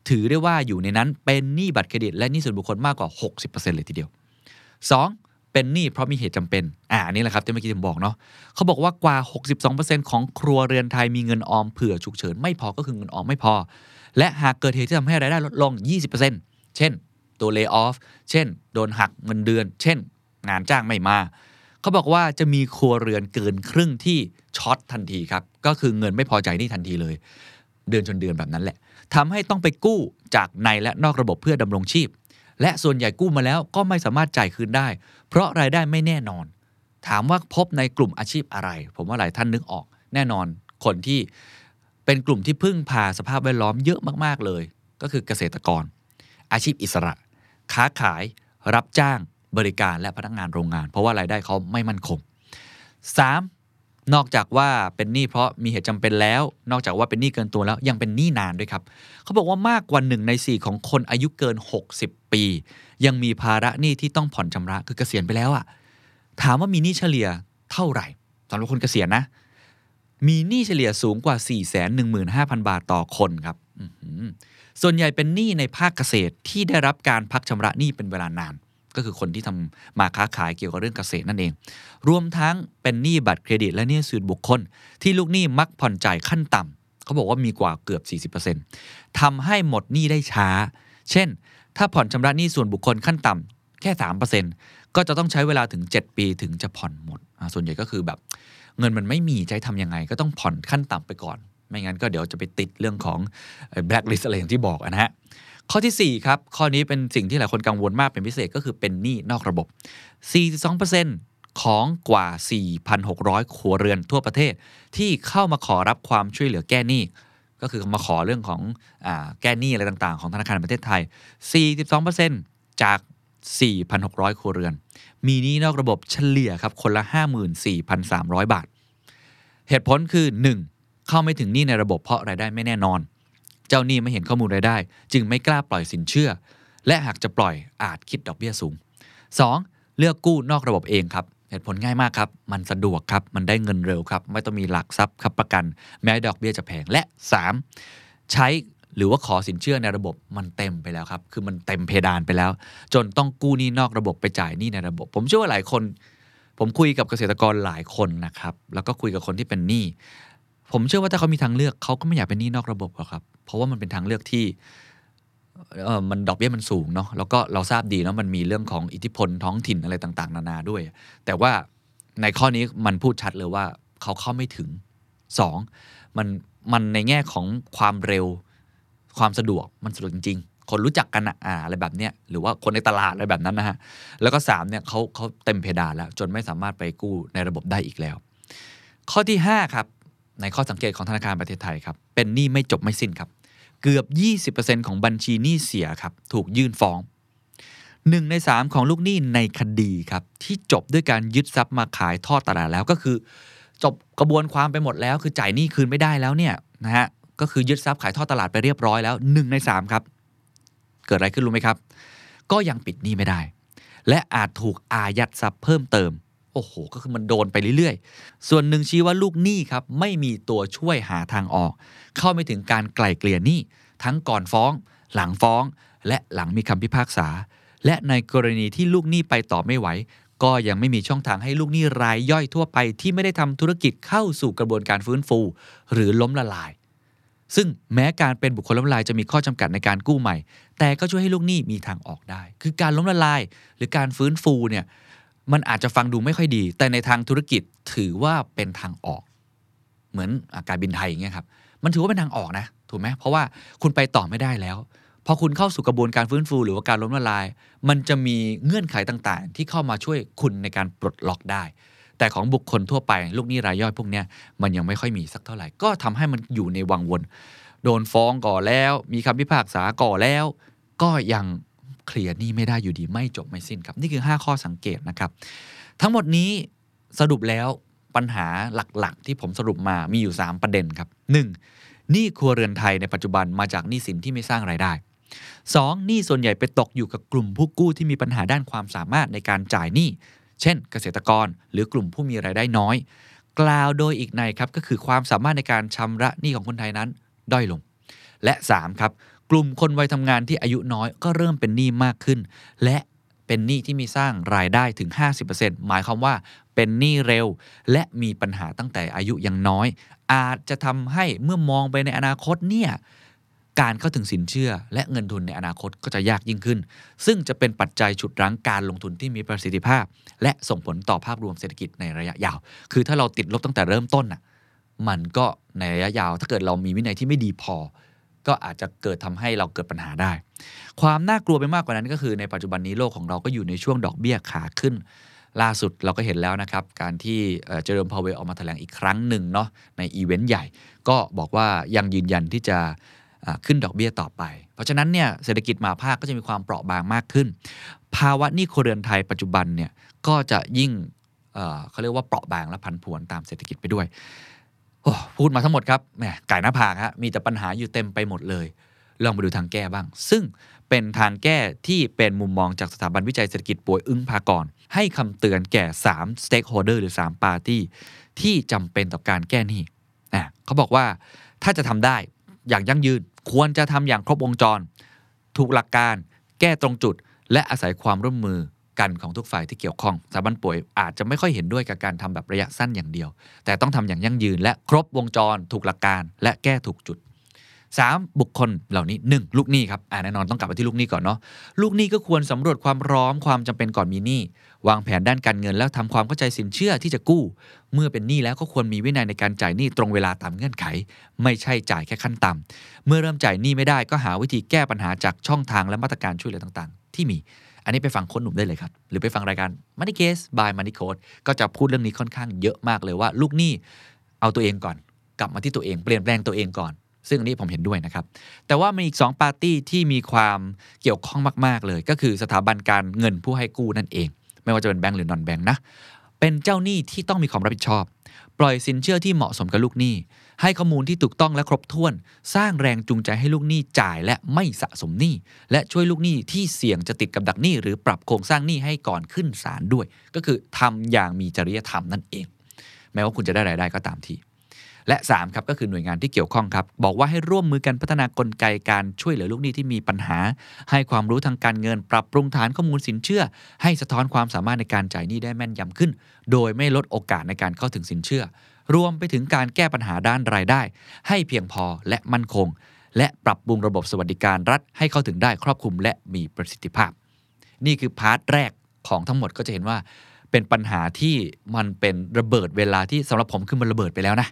S1: ถือได้ว่าอยู่ในนั้นเป็นหนี้บัตรเครดิต และหนี้ส่วนบุคคลมากกว่า 60%เลยทีเดียว 2. เป็นหนี้เพราะมีเหตุจำเป็น อ่านนี้แหละครับที่เมื่อกี้ผมบอกเนาะเขาบอกว่ากว่า 62%ของครัวเรือนไทยมีเงินออมเผื่อฉุกเฉินไม่พอก็คือเงินออมไม่พอ และหากเกิดเหตุที่ทำให้รายได้ลดลง 20%เช่น ตัว lay off เช่น โดนหักเงินเดือน เช่น งานจ้างไม่มาเขาบอกว่าจะมีครัวเรือนเกินครึ่งที่ช็อตทันทีครับ ก็คือเงินไม่พอใจนี่ทันทีเลย เดือนชนเดือนแบบนั้นแหละทำให้ต้องไปกู้จากในและนอกระบบเพื่อดำรงชีพ และส่วนใหญ่กู้มาแล้วก็ไม่สามารถจ่ายคืนได้ เพราะรายได้ไม่แน่นอน ถามว่าพบในกลุ่มอาชีพอะไร ผมว่าหลายท่านนึกออก แน่นอนคนที่เป็นกลุ่มที่พึ่งพาสภาพแวดล้อมเยอะมากๆเลย ก็คือเกษตรกร อาชีพอิสระ ค้าขาย รับจ้างบริการและพนักงานโรงงาน เพราะว่ารายได้เขาไม่มั่นคง 3. นอกจากว่าเป็นหนี้เพราะมีเหตุจำเป็นแล้ว นอกจากว่าเป็นหนี้เกินตัวแล้วยังเป็นหนี้นานด้วยครับ เขาบอกว่ามากกว่าหนึ่งในสี่ของคนอายุเกิน 60 ปี ยังมีภาระหนี้ที่ต้องผ่อนชำระคือเกษียณไปแล้วอะถามว่ามีหนี้เฉลี่ยเท่าไหร่สำหรับคนเกษียณนะ มีหนี้เฉลี่ยสูงกว่า 415,000 บาทต่อคนครับ ส่วนใหญ่เป็นหนี้ในภาคเกษตรที่ได้รับการพักชำระหนี้เป็นเวลานาน ก็คือคนที่ทำมาค้าขายเกี่ยวกับเรื่องเกษตรนั่นเอง รวมทั้งเป็นหนี้บัตรเครดิต และหนี้ส่วนบุคคล ที่ลูกหนี้มักผ่อนจ่ายขั้นต่ำเขาบอกว่ามีกว่าเกือบ 40%ทำให้หมดหนี้ได้ช้า เช่น ถ้าผ่อนชำระหนี้ส่วนบุคคลขั้นต่ำแค่ 3%ก็จะต้องใช้เวลาถึง 7 ปีถึงจะผ่อนหมด ส่วนใหญ่ก็คือแบบ เงินมันไม่มีจะให้ทำยังไง ก็ต้องผ่อนขั้นต่ำไปก่อน ไม่งั้นก็เดี๋ยวจะไปติดเรื่องของแบล็คลิสอะไรอย่างที่บอกนะฮะข้อทีสี่ 4 ครับ ข้อนี้เป็นสิ่งที่หลายคนกังวลมากเป็นพิเศษก็คือเป็นหนี้นอกระบบ 42%ของกว่า 4,600 ครัวเรือนทั่วประเทศ ที่เข้ามาขอรับความช่วยเหลือแก้หนี้ ก็คือมาขอเรื่องของอแก้หนี้อะไรต่างๆ ของธนาคารแห่งประเทศไทย 42%จาก 4,600 ครัวเรือน มีหนี้นอกระบบเฉลี่ยครับคนละ 54,300 บาท เหตุผลคือ 1. เข้าไม่ถึงหนี้ในระบบเพราะรายได้ไม่แน่นอน เจ้าหนี้ไม่เห็นข้อมูลรายได้ จึงไม่กล้าปล่อยสินเชื่อ และหากจะปล่อยอาจคิดดอกเบี้ยสูง 2. เลือกกู้นอกระบบเองครับเหตุผลง่ายมากครับ มันสะดวกครับ มันได้เงินเร็วครับ ไม่ต้องมีหลักทรัพย์ครับประกัน แม้ดอกเบี้ยจะแพง และ 3. ใช้หรือว่าขอสินเชื่อในระบบมันเต็มไปแล้วครับ คือมันเต็มเพดานไปแล้ว จนต้องกู้หนี้นอกระบบไปจ่ายหนี้ในระบบ ผมเชื่อว่าหลายคน ผมคุยกับเกษตรกรหลายคนนะครับ แล้วก็คุยกับคนที่เป็นหนี้ ผมเชื่อว่าถ้าเขามีทางเลือกเขาก็ไม่อยากเป็นหนี้นอกระบบหรอกครับ เพราะว่ามันเป็นทางเลือกที่เออมันดอกเบี้ยมันสูงเนาะแล้วก็เราทราบดีเนาะมันมีเรื่องของอิทธิพลท้องถิ่นอะไรต่างๆ นานาด้วย แต่ว่าในข้อนี้มันพูดชัดเลยว่าเขาเข้าไม่ถึงสองมันมันในแง่ของความเร็วความสะดวกมันสะดวกจริงๆ คนรู้จักกันอะอ่าอะไรแบบเนี้ยหรือว่าคนในตลาดอะไรแบบนั้นนะฮะแล้วก็สามเนี่ยเขาเขาเต็มเพดานแล้ว จนไม่สามารถไปกู้ในระบบได้อีกแล้ว ข้อที่ 5 ครับ ในข้อสังเกตของธนาคารประเทศไทยครับ เป็นหนี้ไม่จบไม่สิ้นครับ เกือบ 20%ของบัญชีหนี้เสียครับ ถูกยื่นฟ้อง1ใน3ของลูกหนี้ในคดีครับ ที่จบด้วยการยึดทรัพย์มาขายทอดตลาดแล้วก็คือ จบกระบวนความไปหมดแล้ว คือจ่ายหนี้คืนไม่ได้แล้วเนี่ยนะฮะก็คือยึดทรัพย์ขายทอดตลาดไปเรียบร้อยแล้ว1ใน3ครับ เกิดอะไรขึ้นรู้ไหมครับ ก็ยังปิดหนี้ไม่ได้ และอาจถูกอายัดทรัพย์เพิ่มเติม โอ้โห ก็คือมันโดนไปเรื่อยๆ ส่วนหนึ่งชี้ว่าลูกหนี้ครับไม่มีตัวช่วยหาทางออก เข้าไม่ถึงการไกล่เกลี่ยหนี้ทั้งก่อนฟ้อง หลังฟ้อง และหลังมีคำพิพากษา และในกรณีที่ลูกหนี้ไปต่อไม่ไหว ก็ยังไม่มีช่องทางให้ลูกหนี้รายย่อยทั่วไปที่ไม่ได้ทำธุรกิจเข้าสู่กระบวนการฟื้นฟู หรือล้มละลาย ซึ่งแม้การเป็นบุคคลล้มละลายจะมีข้อจำกัดในการกู้ใหม่ แต่ก็ช่วยให้ลูกหนี้มีทางออกได้ คือการล้มละลาย หรือการฟื้นฟูเนี่ย มันอาจจะฟังดูไม่ค่อยดี แต่ในทางธุรกิจถือว่าเป็นทางออก เหมือนอาการบินไทยอย่างเงี้ยครับ มันถือว่าเป็นทางออกนะ ถูกไหมเพราะว่าคุณไปต่อไม่ได้แล้ว พอคุณเข้าสู่กระบวนการฟื้นฟูหรือว่าการล้มละลาย มันจะมีเงื่อนไขต่างๆ ที่เข้ามาช่วยคุณในการปลดล็อกได้ แต่ของบุคคลทั่วไป ลูกหนี้รายย่อยพวกเนี้ยมันยังไม่ค่อยมีสักเท่าไหร่ ก็ทำให้มันอยู่ในวังวน โดนฟ้องก่อแล้ว มีคำพิพากษาก่อแล้ว ก็ยัง เคลียร์หนี้ไม่ได้อยู่ดีไม่จบไม่สิ้นครับ นี่คือ 5 ข้อสังเกตนะครับ ทั้งหมดนี้สรุปแล้วปัญหาหลักๆ ที่ผมสรุปมามีอยู่ 3 ประเด็นครับ 1. หนี้ครัวเรือนไทยในปัจจุบันมาจากหนี้สินที่ไม่สร้างรายได้ 2. หนี้ส่วนใหญ่ไปตกอยู่กับกลุ่มผู้กู้ที่มีปัญหาด้านความสามารถในการจ่ายหนี้ เช่น เกษตรกรหรือกลุ่มผู้มีรายได้น้อย กล่าวโดยอีกในครับก็คือความสามารถในการชำระหนี้ของคนไทยนั้นด้อยลง และ 3 ครับ กลุ่มคนวัยทำงานที่อายุน้อยก็เริ่มเป็นหนี้มากขึ้น และเป็นหนี้ที่มีสร้างรายได้ถึง 50%หมายความว่าเป็นหนี้เร็ว และมีปัญหาตั้งแต่อายุยังน้อย อาจจะทำให้เมื่อมองไปในอนาคตเนี่ยการเข้าถึงสินเชื่อ และเงินทุนในอนาคตก็จะยากยิ่งขึ้น ซึ่งจะเป็นปัจจัยฉุดรั้งการลงทุนที่มีประสิทธิภาพ และส่งผลต่อภาพรวมเศรษฐกิจในระยะยาว คือถ้าเราติดลบตั้งแต่เริ่มต้นน่ะ มันก็ในระยะยาว ถ้าเกิดเรามีวินัยที่ไม่ดีพอ ก็อาจจะเกิดทำให้เราเกิดปัญหาได้ ความน่ากลัวไปมากกว่านั้นก็คือในปัจจุบันนี้โลกของเราก็อยู่ในช่วงดอกเบี้ยขาขึ้น ล่าสุดเราก็เห็นแล้วนะครับ การที่เจอโรมพาวเวลออกมาแถลงอีกครั้งหนึ่งเนาะในอีเวนต์ใหญ่ ก็บอกว่ายังยืนยันที่จะขึ้นดอกเบี้ยต่อไป เพราะฉะนั้นเนี่ยเศรษฐกิจมหภาคก็จะมีความเปราะบางมากขึ้น ภาวะหนี้ครัวเรือนไทยปัจจุบันเนี่ยก็จะยิ่งเเขาเรียกว่าเปราะบางและผันผวนตามเศรษฐกิจไปด้วย พูดมาทั้งหมดครับแหมไก่หน้าผากฮะมีแต่ปัญหาอยู่เต็มไปหมดเลยลองมาดูทางแก้บ้าง ซึ่งเป็นทางแก้ที่เป็นมุมมองจากสถาบันวิจัยเศรษฐกิจป่วยอึ้งพากร ให้คำเตือนแก่ 3 stakeholder หรือ3 party ที่จำเป็นต่อการแก้หนี้อะเขาบอกว่าถ้าจะทำได้อย่างยั่งยืนควรจะทำอย่างครบวงจร ถูกหลักการ แก้ตรงจุด และอาศัยความร่วมมือ กันของทุกฝ่ายที่เกี่ยวข้องสถาบันป่วยอาจจะไม่ค่อยเห็นด้วยกับการทำแบบระยะสั้นอย่างเดียว แต่ต้องทำอย่างยั่งยืนและครบวงจรถูกหลักการ และแก้ถูกจุด 3. บุคคลเหล่านี้ 1. ลูกหนี้ครับอ่าแน่นอนต้องกลับไปที่ลูกหนี้ก่อนเนาะลูกหนี้ก็ควรสำรวจความพร้อมความจำเป็นก่อนมีหนี้วางแผนด้านการเงินแล้วทำความเข้าใจสินเชื่อที่จะกู้ เมื่อเป็นหนี้แล้วก็ควรมีวินัยในการจ่ายหนี้ตรงเวลาตามเงื่อนไข ไม่ใช่จ่ายแค่ขั้นต่ำเมื่อเริ่มจ่ายหนี้ไม่ได้ก็หาวิธีแก้ปัญหาจากช่องทางและมาตรการช่วยเหลือต่างๆ ที่มี อันนี้ไปฟังคนหนุ่มได้เลยครับ หรือไปฟังรายการ Money Case by Money Code ก็จะพูดเรื่องนี้ค่อนข้างเยอะมากเลยว่า ลูกหนี้เอาตัวเองก่อน กลับมาที่ตัวเองเปลี่ยนแปลงตัวเองก่อน ซึ่งอันนี้ผมเห็นด้วยนะครับ แต่ว่ามีอีก 2 ปาร์ตี้ที่มีความเกี่ยวข้องมากๆเลย ก็คือสถาบันการเงินผู้ให้กู้นั่นเอง ไม่ว่าจะเป็นแบงก์หรือนอนแบงก์นะเป็นเจ้าหนี้ที่ต้องมีความรับผิดชอบ ปล่อยสินเชื่อที่เหมาะสมกับลูกหนี้ ให้ข้อมูลที่ถูกต้องและครบถ้วน สร้างแรงจูงใจให้ลูกหนี้จ่ายและไม่สะสมหนี้ และช่วยลูกหนี้ที่เสี่ยงจะติดกับดักหนี้ หรือปรับโครงสร้างหนี้ให้ก่อนขึ้นศาลด้วย ก็คือทำอย่างมีจริยธรรมนั่นเอง แม้ว่าคุณจะได้รายได้ก็ตามทีและ3ครับก็คือหน่วยงานที่เกี่ยวข้องครับ บอกว่าให้ร่วมมือกันพัฒนากลไกการช่วยเหลือลูกหนี้ที่มีปัญหา ให้ความรู้ทางการเงิน ปรับปรุงฐานข้อมูลสินเชื่อ ให้สะท้อนความสามารถในการจ่ายหนี้ได้แม่นยำขึ้น โดยไม่ลดโอกาสในการเข้าถึงสินเชื่อ รวมไปถึงการแก้ปัญหาด้านรายได้ ให้เพียงพอและมั่นคง และปรับปรุงระบบสวัสดิการรัฐให้เข้าถึงได้ครอบคลุมและมีประสิทธิภาพ นี่คือพาร์ทแรกของทั้งหมดก็จะเห็นว่า เป็นปัญหาที่มันเป็นระเบิดเวลาที่สำหรับผมคือมันระเบิดไปแล้วนะ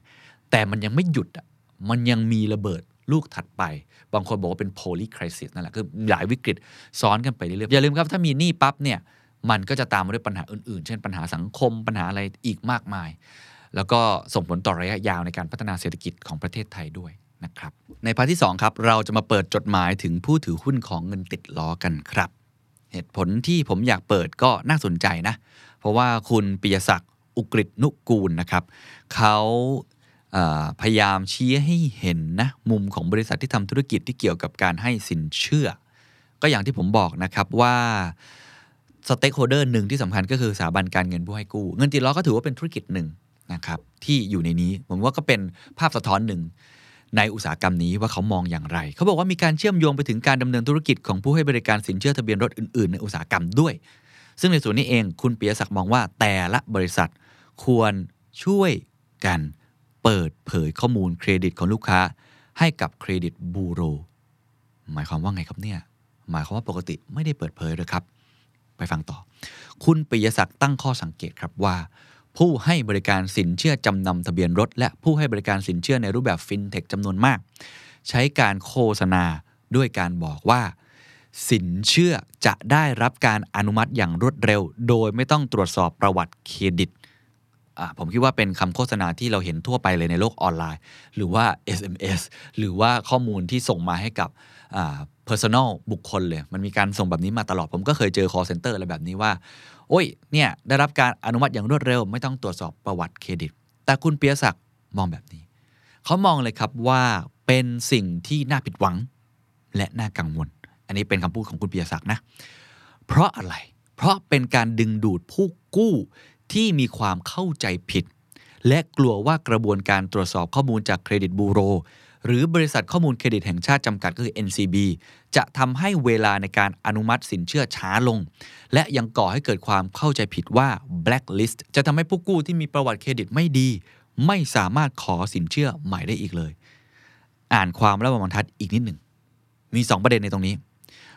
S1: แต่มันยังไม่หยุดอะมันยังมีระเบิดลูกถัดไป บางคนบอกว่าเป็น poly crisis นั่นแหละ คือหลายวิกฤตซ้อนกันไปเรื่อยๆ อย่าลืมครับ ถ้ามีหนี้ปั๊บเนี่ย มันก็จะตามมาด้วยปัญหาอื่นๆ เช่นปัญหาสังคม ปัญหาอะไรอีกมากมาย แล้วก็ส่งผลต่อระยะยาวในการพัฒนาเศรษฐกิจของประเทศไทยด้วยนะครับ ใน part ที่ 2 ครับ เราจะมาเปิดจดหมายถึงผู้ถือหุ้นของเงินติดล้อกันครับ เหตุผลที่ผมอยากเปิดก็น่าสนใจนะ เพราะว่าคุณปิยะศักดิ์อุกฤษฎ์นุกูลนะครับเขาพยายามชี้ให้เห็นนะมุมของบริษัทที่ทำธุรกิจที่เกี่ยวกับการให้สินเชื่อ ก็อย่างที่ผมบอกนะครับว่าstakeholder หนึ่งที่สำคัญก็คือสถาบันการเงินผู้ให้กู้ เงินติดล้อก็ถือว่าเป็นธุรกิจหนึ่ง นะครับที่อยู่ในนี้ผมว่าก็เป็นภาพสะท้อนหนึ่งในอุตสาหกรรมนี้ว่าเขามองอย่างไร เขาบอกว่ามีการเชื่อมโยงไปถึงการดำเนินธุรกิจของผู้ให้บริการสินเชื่อทะเบียนรถอื่นๆ ในอุตสาหกรรมด้วย ซึ่งในส่วนนี้เองคุณปิยะศักดิ์มองว่าแต่ละบริษัทควรช่วยกันเปิดเผยข้อมูลเครดิตของลูกค้า ให้กับเครดิตบูโร หมายความว่าไงครับเนี่ย หมายความว่าปกติไม่ได้เปิดเผยเลยครับ ไปฟังต่อ คุณปิยศักดิ์ตั้งข้อสังเกตครับว่า ผู้ให้บริการสินเชื่อจำนำทะเบียนรถ และผู้ให้บริการสินเชื่อในรูปแบบฟินเทคจำนวนมาก ใช้การโฆษณาด้วยการบอกว่า สินเชื่อจะได้รับการอนุมัติอย่างรวดเร็ว โดยไม่ต้องตรวจสอบประวัติเครดิต ผมคิดว่าเป็นคำโฆษณาที่เราเห็นทั่วไปเลยในโลกออนไลน์ หรือว่า SMS หรือว่าข้อมูลที่ส่งมาให้กับอ่า personal บุคคลเลย มันมีการส่งแบบนี้มาตลอด ผมก็เคยเจอ call center อะไรแบบนี้ว่า โอ้ย เนี่ย ได้รับการอนุมัติอย่างรวดเร็ว ไม่ต้องตรวจสอบประวัติเครดิต แต่คุณเปียศักดิ์มองแบบนี้ เขามองเลยครับว่าเป็นสิ่งที่น่าผิดหวัง และน่ากังวล อันนี้เป็นคำพูดของคุณเปียศักดิ์นะ เพราะอะไร เพราะเป็นการดึงดูดผู้กู้ ที่มีความเข้าใจผิด และกลัวว่ากระบวนการตรวจสอบข้อมูลจากเครดิตบูโร หรือบริษัทข้อมูลเครดิตแห่งชาติจำกัดก็คือ NCB จะทำให้เวลาในการอนุมัติสินเชื่อช้าลง และยังก่อให้เกิดความเข้าใจผิดว่า blacklist จะทำให้ผู้กู้ที่มีประวัติเครดิตไม่ดี ไม่สามารถขอสินเชื่อใหม่ได้อีกเลย อ่านความและบรรทัดอีกนิดหนึ่งมี 2 ประเด็นในตรงนี้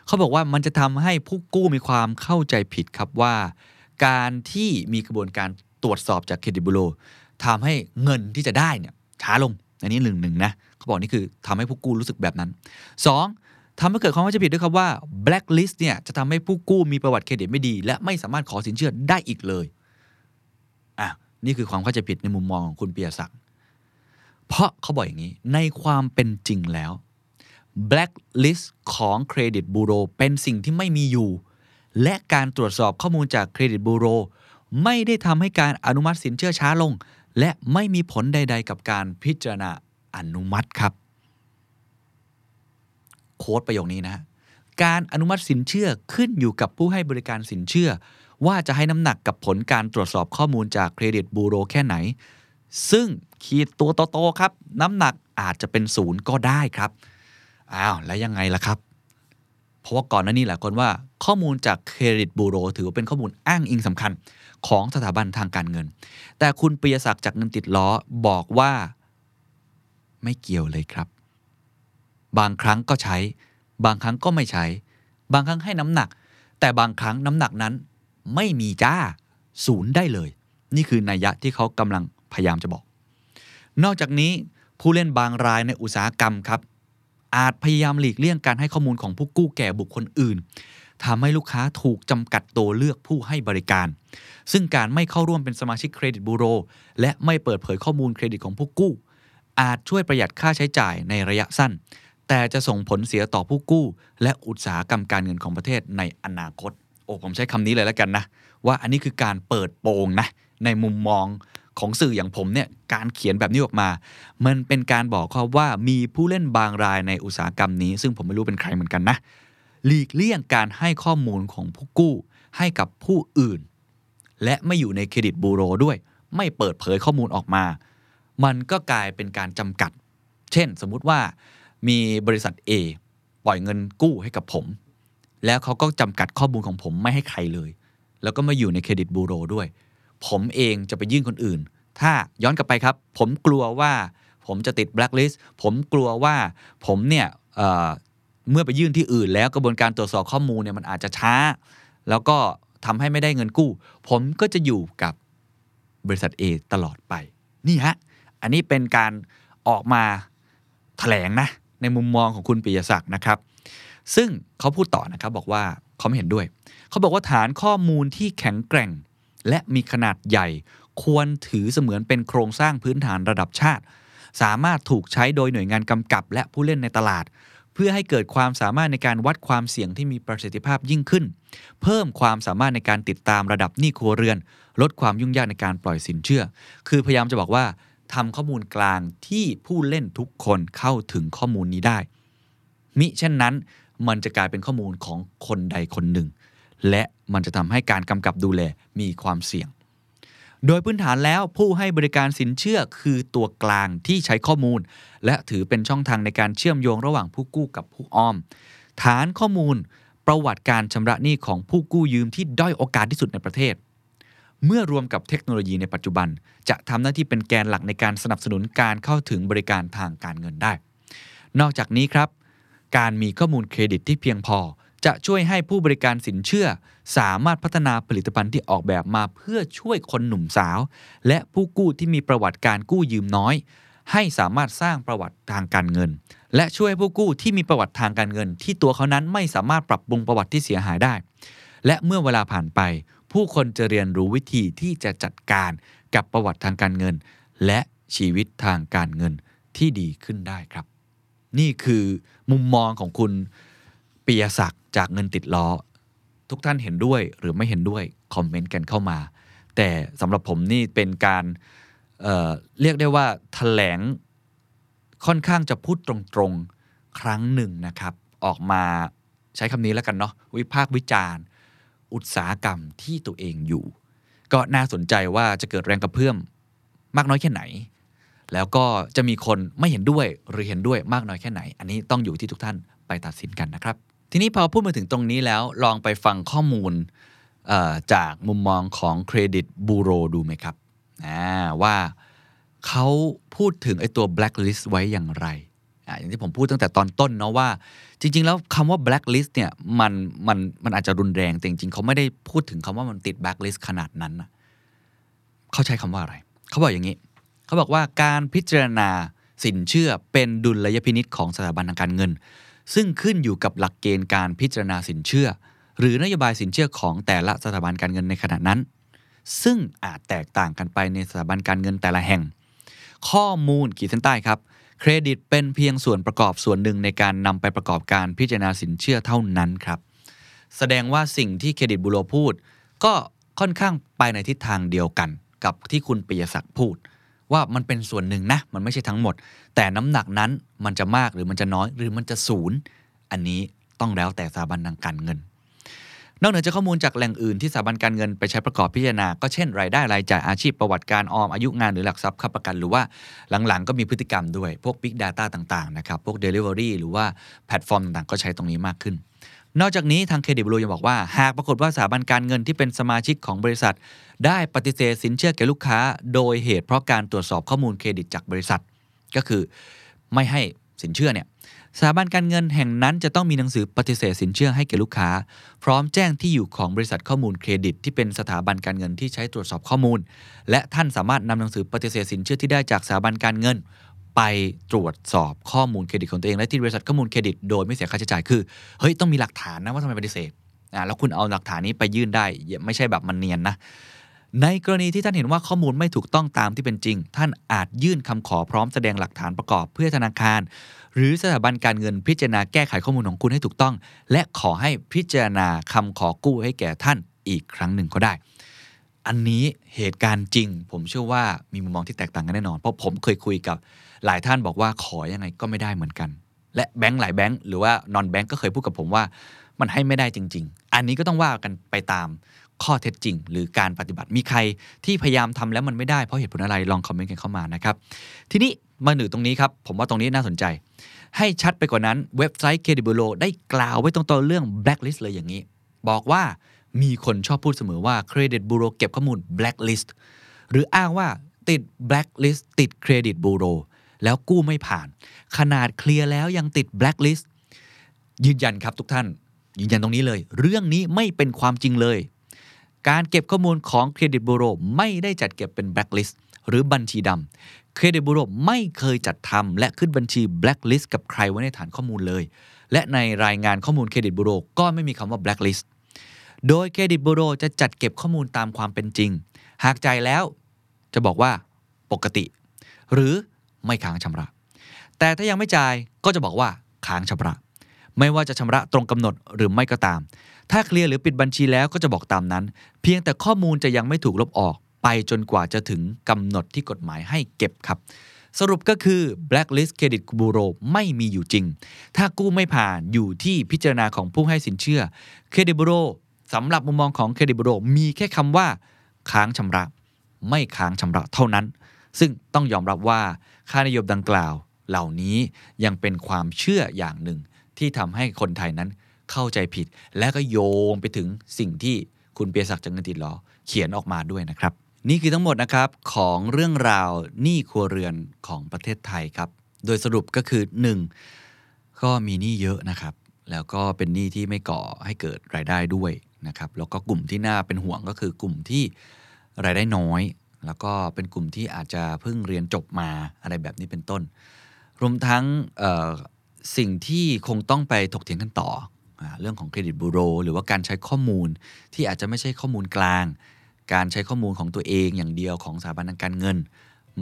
S1: เขาบอกว่ามันจะทำให้ผู้กู้มีความเข้าใจผิดครับว่า การที่มีกระบวนการตรวจสอบจากเครดิตบูโรทำให้เงินที่จะได้เนี่ยช้าลง อันนี้หนึ่งหนึ่งนะเขาบอกนี่คือทำให้ผู้กู้รู้สึกแบบนั้น 2. ทำให้เกิดความเข้าใจผิดด้วยครับว่า blacklist เนี่ยจะทำให้ผู้กู้มีประวัติเครดิตไม่ดี และไม่สามารถขอสินเชื่อได้อีกเลยอะนี่คือความเข้าใจผิดในมุมมองของคุณเปียศักดิ์เพราะเขาบอกอย่างนี้ในความเป็นจริงแล้ว blacklist ของเครดิตบูโรเป็นสิ่งที่ไม่มีอยู่ และการตรวจสอบข้อมูลจากเครดิตบูโร ไม่ได้ทำให้การอนุมัติสินเชื่อช้าลง และไม่มีผลใด ๆ กับการพิจารณาอนุมัติครับ โค้ดประโยคนี้นะการอนุมัติสินเชื่อขึ้นอยู่กับผู้ให้บริการสินเชื่อ ว่าจะให้น้ำหนักกับผลการตรวจสอบข้อมูลจากเครดิตบูโรแค่ไหน ซึ่งขีดตัวโตๆครับ น้ำหนักอาจจะเป็นศูนย์ก็ได้ครับอ้าวแล้วยังไงล่ะครับ ราะว่าก่อนหน้านี้หลายคนว่าข้อมูลจากเครดิตบูโรถือว่าเป็นข้อมูลอ้างอิงสำคัญของสถาบันทางการเงิน แต่คุณปิยศักดิ์จากเงินติดล้อบอกว่าไม่เกี่ยวเลยครับ บางครั้งก็ใช้ บางครั้งก็ไม่ใช้ บางครั้งให้น้ำหนัก แต่บางครั้งน้ำหนักนั้น ไม่มีจ้าศูนย์ได้เลย นี่คือนัยยะที่เขากำลังพยายามจะบอก นอกจากนี้ผู้เล่นบางรายในอุตสาหกรรมครับ อาจพยายามหลีกเลี่ยงการให้ข้อมูลของผู้กู้แก่บุคคลอื่นทำให้ลูกค้าถูกจำกัดตัวเลือกผู้ให้บริการ ซึ่งการไม่เข้าร่วมเป็นสมาชิกเครดิตบูโร และไม่เปิดเผยข้อมูลเครดิตของผู้กู้ อาจช่วยประหยัดค่าใช้จ่ายในระยะสั้น แต่จะส่งผลเสียต่อผู้กู้ และอุตสาหกรรมการเงินของประเทศในอนาคต โอ้ผมใช้คำนี้เลยแล้วกันนะ ว่าอันนี้คือการเปิดโปงนะในมุมมอง ของสื่ออย่างผมเนี่ยการเขียนแบบนี้ออกมา มันเป็นการบอกข้อว่ามีผู้เล่นบางรายในอุตสาหกรรมนี้ ซึ่งผมไม่รู้เป็นใครเหมือนกันนะหลีกเลี่ยงการให้ข้อมูลของผู้กู้ให้กับผู้อื่น และไม่อยู่ในเครดิตบูโรด้วย ไม่เปิดเผยข้อมูลออกมา มันก็กลายเป็นการจำกัด เช่น สมมุติว่ามีบริษัท A ปล่อยเงินกู้ให้กับผม แล้วเขาก็จำกัดข้อมูลของผมไม่ให้ใครเลย แล้วก็มาอยู่ในเครดิตบูโรด้วย ผมเองจะไปยื่นคนอื่น ถ้าย้อนกลับไปครับ ผมกลัวว่าผมจะติดแบล็คลิสต์ผมกลัวว่าผมเนี่ยเเมื่อไปยื่นที่อื่น แล้วกระบวนการตรวจสอบข้อมูลเนี่ยมันอาจจะช้า แล้วก็ทำให้ไม่ได้เงินกู้ ผมก็จะอยู่กับบริษัท A ตลอดไป นี่ฮะ อันนี้เป็นการออกมาแถลงนะ ในมุมมองของคุณปิยศักดิ์นะครับ ซึ่งเขาพูดต่อนะครับบอกว่าเขาไม่เห็นด้วย เขาบอกว่าฐานข้อมูลที่แข็งแกร่ง และมีขนาดใหญ่ ควรถือเสมือนเป็นโครงสร้างพื้นฐานระดับชาติ สามารถถูกใช้โดยหน่วยงานกำกับ และผู้เล่นในตลาด เพื่อให้เกิดความสามารถในการวัดความเสี่ยงที่มีประสิทธิภาพยิ่งขึ้น เพิ่มความสามารถในการติดตามระดับหนี้ครัวเรือน ลดความยุ่งยากในการปล่อยสินเชื่อ คือพยายามจะบอกว่าทำข้อมูลกลางที่ผู้เล่นทุกคนเข้าถึงข้อมูลนี้ได้ มิเช่นนั้นมันจะกลายเป็นข้อมูลของคนใดคนหนึ่ง และมันจะทำให้การกำกับดูแลมีความเสี่ยง โดยพื้นฐานแล้วผู้ให้บริการสินเชื่อคือตัวกลางที่ใช้ข้อมูล และถือเป็นช่องทางในการเชื่อมโยงระหว่างผู้กู้กับผู้ออม ฐานข้อมูล ประวัติการชำระหนี้ของผู้กู้ยืมที่ด้อยโอกาสที่สุดในประเทศเมื่อรวมกับเทคโนโลยีในปัจจุบัน จะทำหน้าที่เป็นแกนหลักในการสนับสนุนการเข้าถึงบริการทางการเงินได้ นอกจากนี้ครับ การมีข้อมูลเครดิตที่เพียงพอ จะช่วยให้ผู้บริการสินเชื่อ สามารถพัฒนาผลิตภัณฑ์ที่ออกแบบมาเพื่อช่วยคนหนุ่มสาว และผู้กู้ที่มีประวัติการกู้ยืมน้อย ให้สามารถสร้างประวัติทางการเงิน และช่วยผู้กู้ที่มีประวัติทางการเงิน ที่ตัวเขานั้นไม่สามารถปรับปรุงประวัติที่เสียหายได้ และเมื่อเวลาผ่านไป ผู้คนจะเรียนรู้วิธีที่จะจัดการกับประวัติทางการเงิน และชีวิตทางการเงินที่ดีขึ้นได้ครับ นี่คือมุมมองของคุณปียศักดิ์ จากเงินติดล้อ ทุกท่านเห็นด้วยหรือไม่เห็นด้วย คอมเมนต์กันเข้ามา แต่สำหรับผมนี่เป็นการเเรียกได้ว่าแถลงค่อนข้างจะพูดตรงๆครั้งหนึ่งนะครับ ออกมาใช้คำนี้แล้วกันเนาะวิพากษ์วิจารณ์ อุตสาหกรรมที่ตัวเองอยู่ ก็น่าสนใจว่าจะเกิดแรงกระเพื่อมมากน้อยแค่ไหน แล้วก็จะมีคนไม่เห็นด้วยหรือเห็นด้วยมากน้อยแค่ไหน อันนี้ต้องอยู่ที่ทุกท่านไปตัดสินกันนะครับ ทีนี้พอพูดมาถึงตรงนี้แล้วลองไปฟังข้อมูลจากมุมมองของเครดิตบูโรดูไหมครับว่าเขาพูดถึงไอ้ตัว blacklist ไว้อย่างไรออย่างที่ผมพูดตั้งแต่ตอนต้นเนาะว่า จริง ๆ แล้วคำว่า blacklist เนี่ยมันมันมันอาจจะรุนแรง แต่จริง ๆ เขาไม่ได้พูดถึงคำว่ามันติด blacklist ขนาดนั้นเขาใช้คำว่าอะไร เขาบอกอย่างนี้ เขาบอกว่าการพิจารณาสินเชื่อเป็นดุลยพินิษของสถาบันทางการเงิน ซึ่งขึ้นอยู่กับหลักเกณฑ์การพิจารณาสินเชื่อ หรือนโยบายสินเชื่อของแต่ละสถาบันการเงินในขณะนั้น ซึ่งอาจแตกต่างกันไปในสถาบันการเงินแต่ละแห่ง ข้อมูลขีดเส้นใต้ครับ เครดิตเป็นเพียงส่วนประกอบส่วนหนึ่งในการนำไปประกอบการพิจารณาสินเชื่อเท่านั้นครับ แสดงว่าสิ่งที่เครดิตบูโรพูด ก็ค่อนข้างไปในทิศทางเดียวกันกับที่คุณปิยศักดิ์พูด ว่ามันเป็นส่วนหนึ่งนะ มันไม่ใช่ทั้งหมด แต่น้ำหนักนั้นมันจะมากหรือมันจะน้อย หรือมันจะศูนย์ อันนี้ต้องแล้วแต่สถาบันทางการเงิน นอกเหนือจากข้อมูลจากแหล่งอื่นที่สถาบันการเงินไปใช้ประกอบพิจารณา ก็เช่นรายได้รายจ่ายอาชีพประวัติการออมอายุงานหรือหลักทรัพย์ค้ำประกัน หรือว่าหลังๆ ก็มีพฤติกรรมด้วยพวก Big Data ต่างๆนะครับพวก Delivery หรือว่าแพลตฟอร์มต่างๆก็ใช้ตรงนี้มากขึ้น นอกจากนี้ทางเครดิตบูโรยังบอกว่า หากปรากฏว่าสถาบันการเงินที่เป็นสมาชิกของบริษัท ได้ปฏิเสธสินเชื่อแก่ลูกค้า โดยเหตุเพราะการตรวจสอบข้อมูลเครดิตจากบริษัท ก็คือไม่ให้สินเชื่อเนี่ยสถาบันการเงินแห่งนั้นจะต้องมีหนังสือปฏิเสธสินเชื่อให้แก่ลูกค้า พร้อมแจ้งที่อยู่ของบริษัทข้อมูลเครดิต ที่เป็นสถาบันการเงินที่ใช้ตรวจสอบข้อมูล และท่านสามารถนำหนังสือปฏิเสธสินเชื่อที่ได้จากสถาบันการเงิน ไปตรวจสอบข้อมูลเครดิตของตัวเอง และที่บริษัทข้อมูลเครดิตโดยไม่เสียค่าใช้จ่ายคือเฮ้ยต้องมีหลักฐานนะว่าทำไมปฏิเสธอ่าแล้วคุณเอาหลักฐานนี้ไปยื่นได้ไม่ใช่แบบมันเนียนนะในกรณีที่ท่านเห็นว่าข้อมูลไม่ถูกต้องตามที่เป็นจริง ท่านอาจยื่นคำขอพร้อมแสดงหลักฐานประกอบเพื่อธนาคาร หรือสถาบันการเงินพิจารณาแก้ไขข้อมูลของคุณให้ถูกต้อง และขอให้พิจารณาคำขอกู้ให้แก่ท่านอีกครั้งหนึ่งก็ได้ อันนี้เหตุการณ์จริง ผมเชื่อว่ามีมุมมองที่แตกต่างกันแน่นอน เพราะผมเคยคุยกับ หลายท่านบอกว่าขอยังไงก็ไม่ได้เหมือนกัน และแบงค์หลายแบงค์หรือว่านอนแบงค์ก็เคยพูดกับผมว่า มันให้ไม่ได้จริง ๆ อันนี้ก็ต้องว่ากันไปตามข้อเท็จจริง หรือการปฏิบัติมีใครที่พยายามทำแล้วมันไม่ได้เพราะเหตุผลอะไรลอง comment กันเข้ามานะครับทีนี้มาหนึ่งตรงนี้ครับผมว่าตรงนี้น่าสนใจ ให้ชัดไปกว่านั้นเว็บไซต์เครดิตบูโรได้กล่าวไว้ตรงตัวเรื่อง blacklist เลยอย่างนี้ บอกว่ามีคนชอบพูดเสมอว่าเครดิตบูโรเก็บข้อมูล blacklist หรืออ้างว่าติด blacklist ติดเครดิตบูโร แล้วกู้ไม่ผ่าน ขนาดเคลียร์แล้วยังติด blacklist ยืนยันครับทุกท่าน ยืนยันตรงนี้เลย เรื่องนี้ไม่เป็นความจริงเลย การเก็บข้อมูลของเครดิตบูโรไม่ได้จัดเก็บเป็น blacklist หรือบัญชีดำเครดิตบูโรไม่เคยจัดทำและขึ้นบัญชี blacklist กับใครไว้ในฐานข้อมูลเลย และในรายงานข้อมูลเครดิตบูโรก็ไม่มีคำว่า blacklist โดยเครดิตบูโรจะจัดเก็บข้อมูลตามความเป็นจริง หากจ่ายแล้วจะบอกว่าปกติ หรือ ไม่ค้างชำระ แต่ถ้ายังไม่จ่ายก็จะบอกว่าค้างชำระ ไม่ว่าจะชำระตรงกำหนดหรือไม่ก็ตาม ถ้าเคลียร์หรือปิดบัญชีแล้วก็จะบอกตามนั้น เพียงแต่ข้อมูลจะยังไม่ถูกลบออก ไปจนกว่าจะถึงกำหนดที่กฎหมายให้เก็บครับสรุปก็คือ blacklist credit bureau ไม่มีอยู่จริง ถ้ากู้ไม่ผ่านอยู่ที่พิจารณาของผู้ให้สินเชื่อ credit bureau สำหรับมุมมองของ credit bureau มีแค่คำว่า ค้างชำระ ไม่ค้างชำระเท่านั้น ซึ่งต้องยอมรับว่าค่านิยมดังกล่าวเหล่านี้ยังเป็นความเชื่ออย่างหนึ่ง ที่ทำให้คนไทยนั้นเข้าใจผิด และก็โยงไปถึงสิ่งที่คุณเปียศักดิ์จังเงินติดล้อเขียนออกมาด้วยนะครับ นี่คือทั้งหมดนะครับของเรื่องราวหนี้ครัวเรือนของประเทศไทยครับ โดยสรุปก็คือ 1. ก็มีหนี้เยอะนะครับ แล้วก็เป็นหนี้ที่ไม่ก่อให้เกิดรายได้ด้วยนะครับแล้วก็กลุ่มที่น่าเป็นห่วงก็คือกลุ่มที่รายได้น้อย แล้วก็เป็นกลุ่มที่อาจจะเพิ่งเรียนจบมาอะไรแบบนี้เป็นต้น รวมทั้งสิ่งที่คงต้องไปถกเถียงกันต่ออเรื่องของเครดิตบูโรหรือว่าการใช้ข้อมูลที่อาจจะไม่ใช่ข้อมูลกลาง การใช้ข้อมูลของตัวเองอย่างเดียวของสถาบันทางการเงิน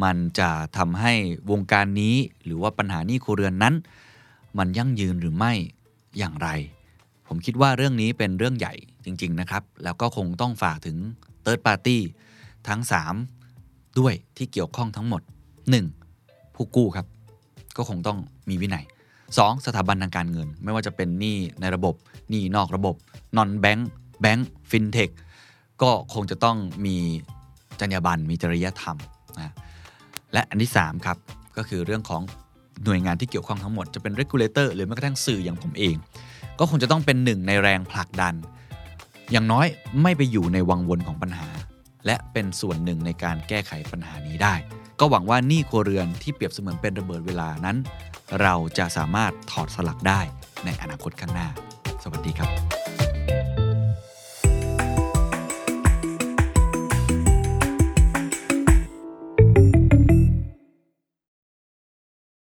S1: มันจะทำให้วงการนี้หรือว่าปัญหานี้ครัวเรือนนั้น มันยั่งยืนหรือไม่อย่างไร ผมคิดว่าเรื่องนี้เป็นเรื่องใหญ่จริง ๆ นะครับ แล้วก็คงต้องฝากถึง Third Party ทั้ง 3 ด้วยที่เกี่ยวข้องทั้งหมด 1. ผู้กู้ครับ ก็คงต้องมีวินัย 2. สถาบันทางการเงิน ไม่ว่าจะเป็นหนี้ในระบบหนี้นอกระบบนอนแบงค์แบงค์ฟินเทคก็คงจะต้องมีจรรยาบรรณมีจริยธรรมนะและอันที่3ครับก็คือเรื่องของหน่วยงานที่เกี่ยวข้องทั้งหมดจะเป็น regulator หรือแม้กระทั่งสื่ออย่างผมเอง ก็คงจะต้องเป็นหนึ่งในแรงผลักดัน อย่างน้อยไม่ไปอยู่ในวังวนของปัญหา และเป็นส่วนหนึ่งในการแก้ไขปัญหานี้ได้ ก็หวังว่าหนี้ครัวเรือนที่เปรียบเสมือนเป็นระเบิดเวลานั้น เราจะสามารถถอดสลักได้ในอนาคตข้างหน้า สวัสดีครับ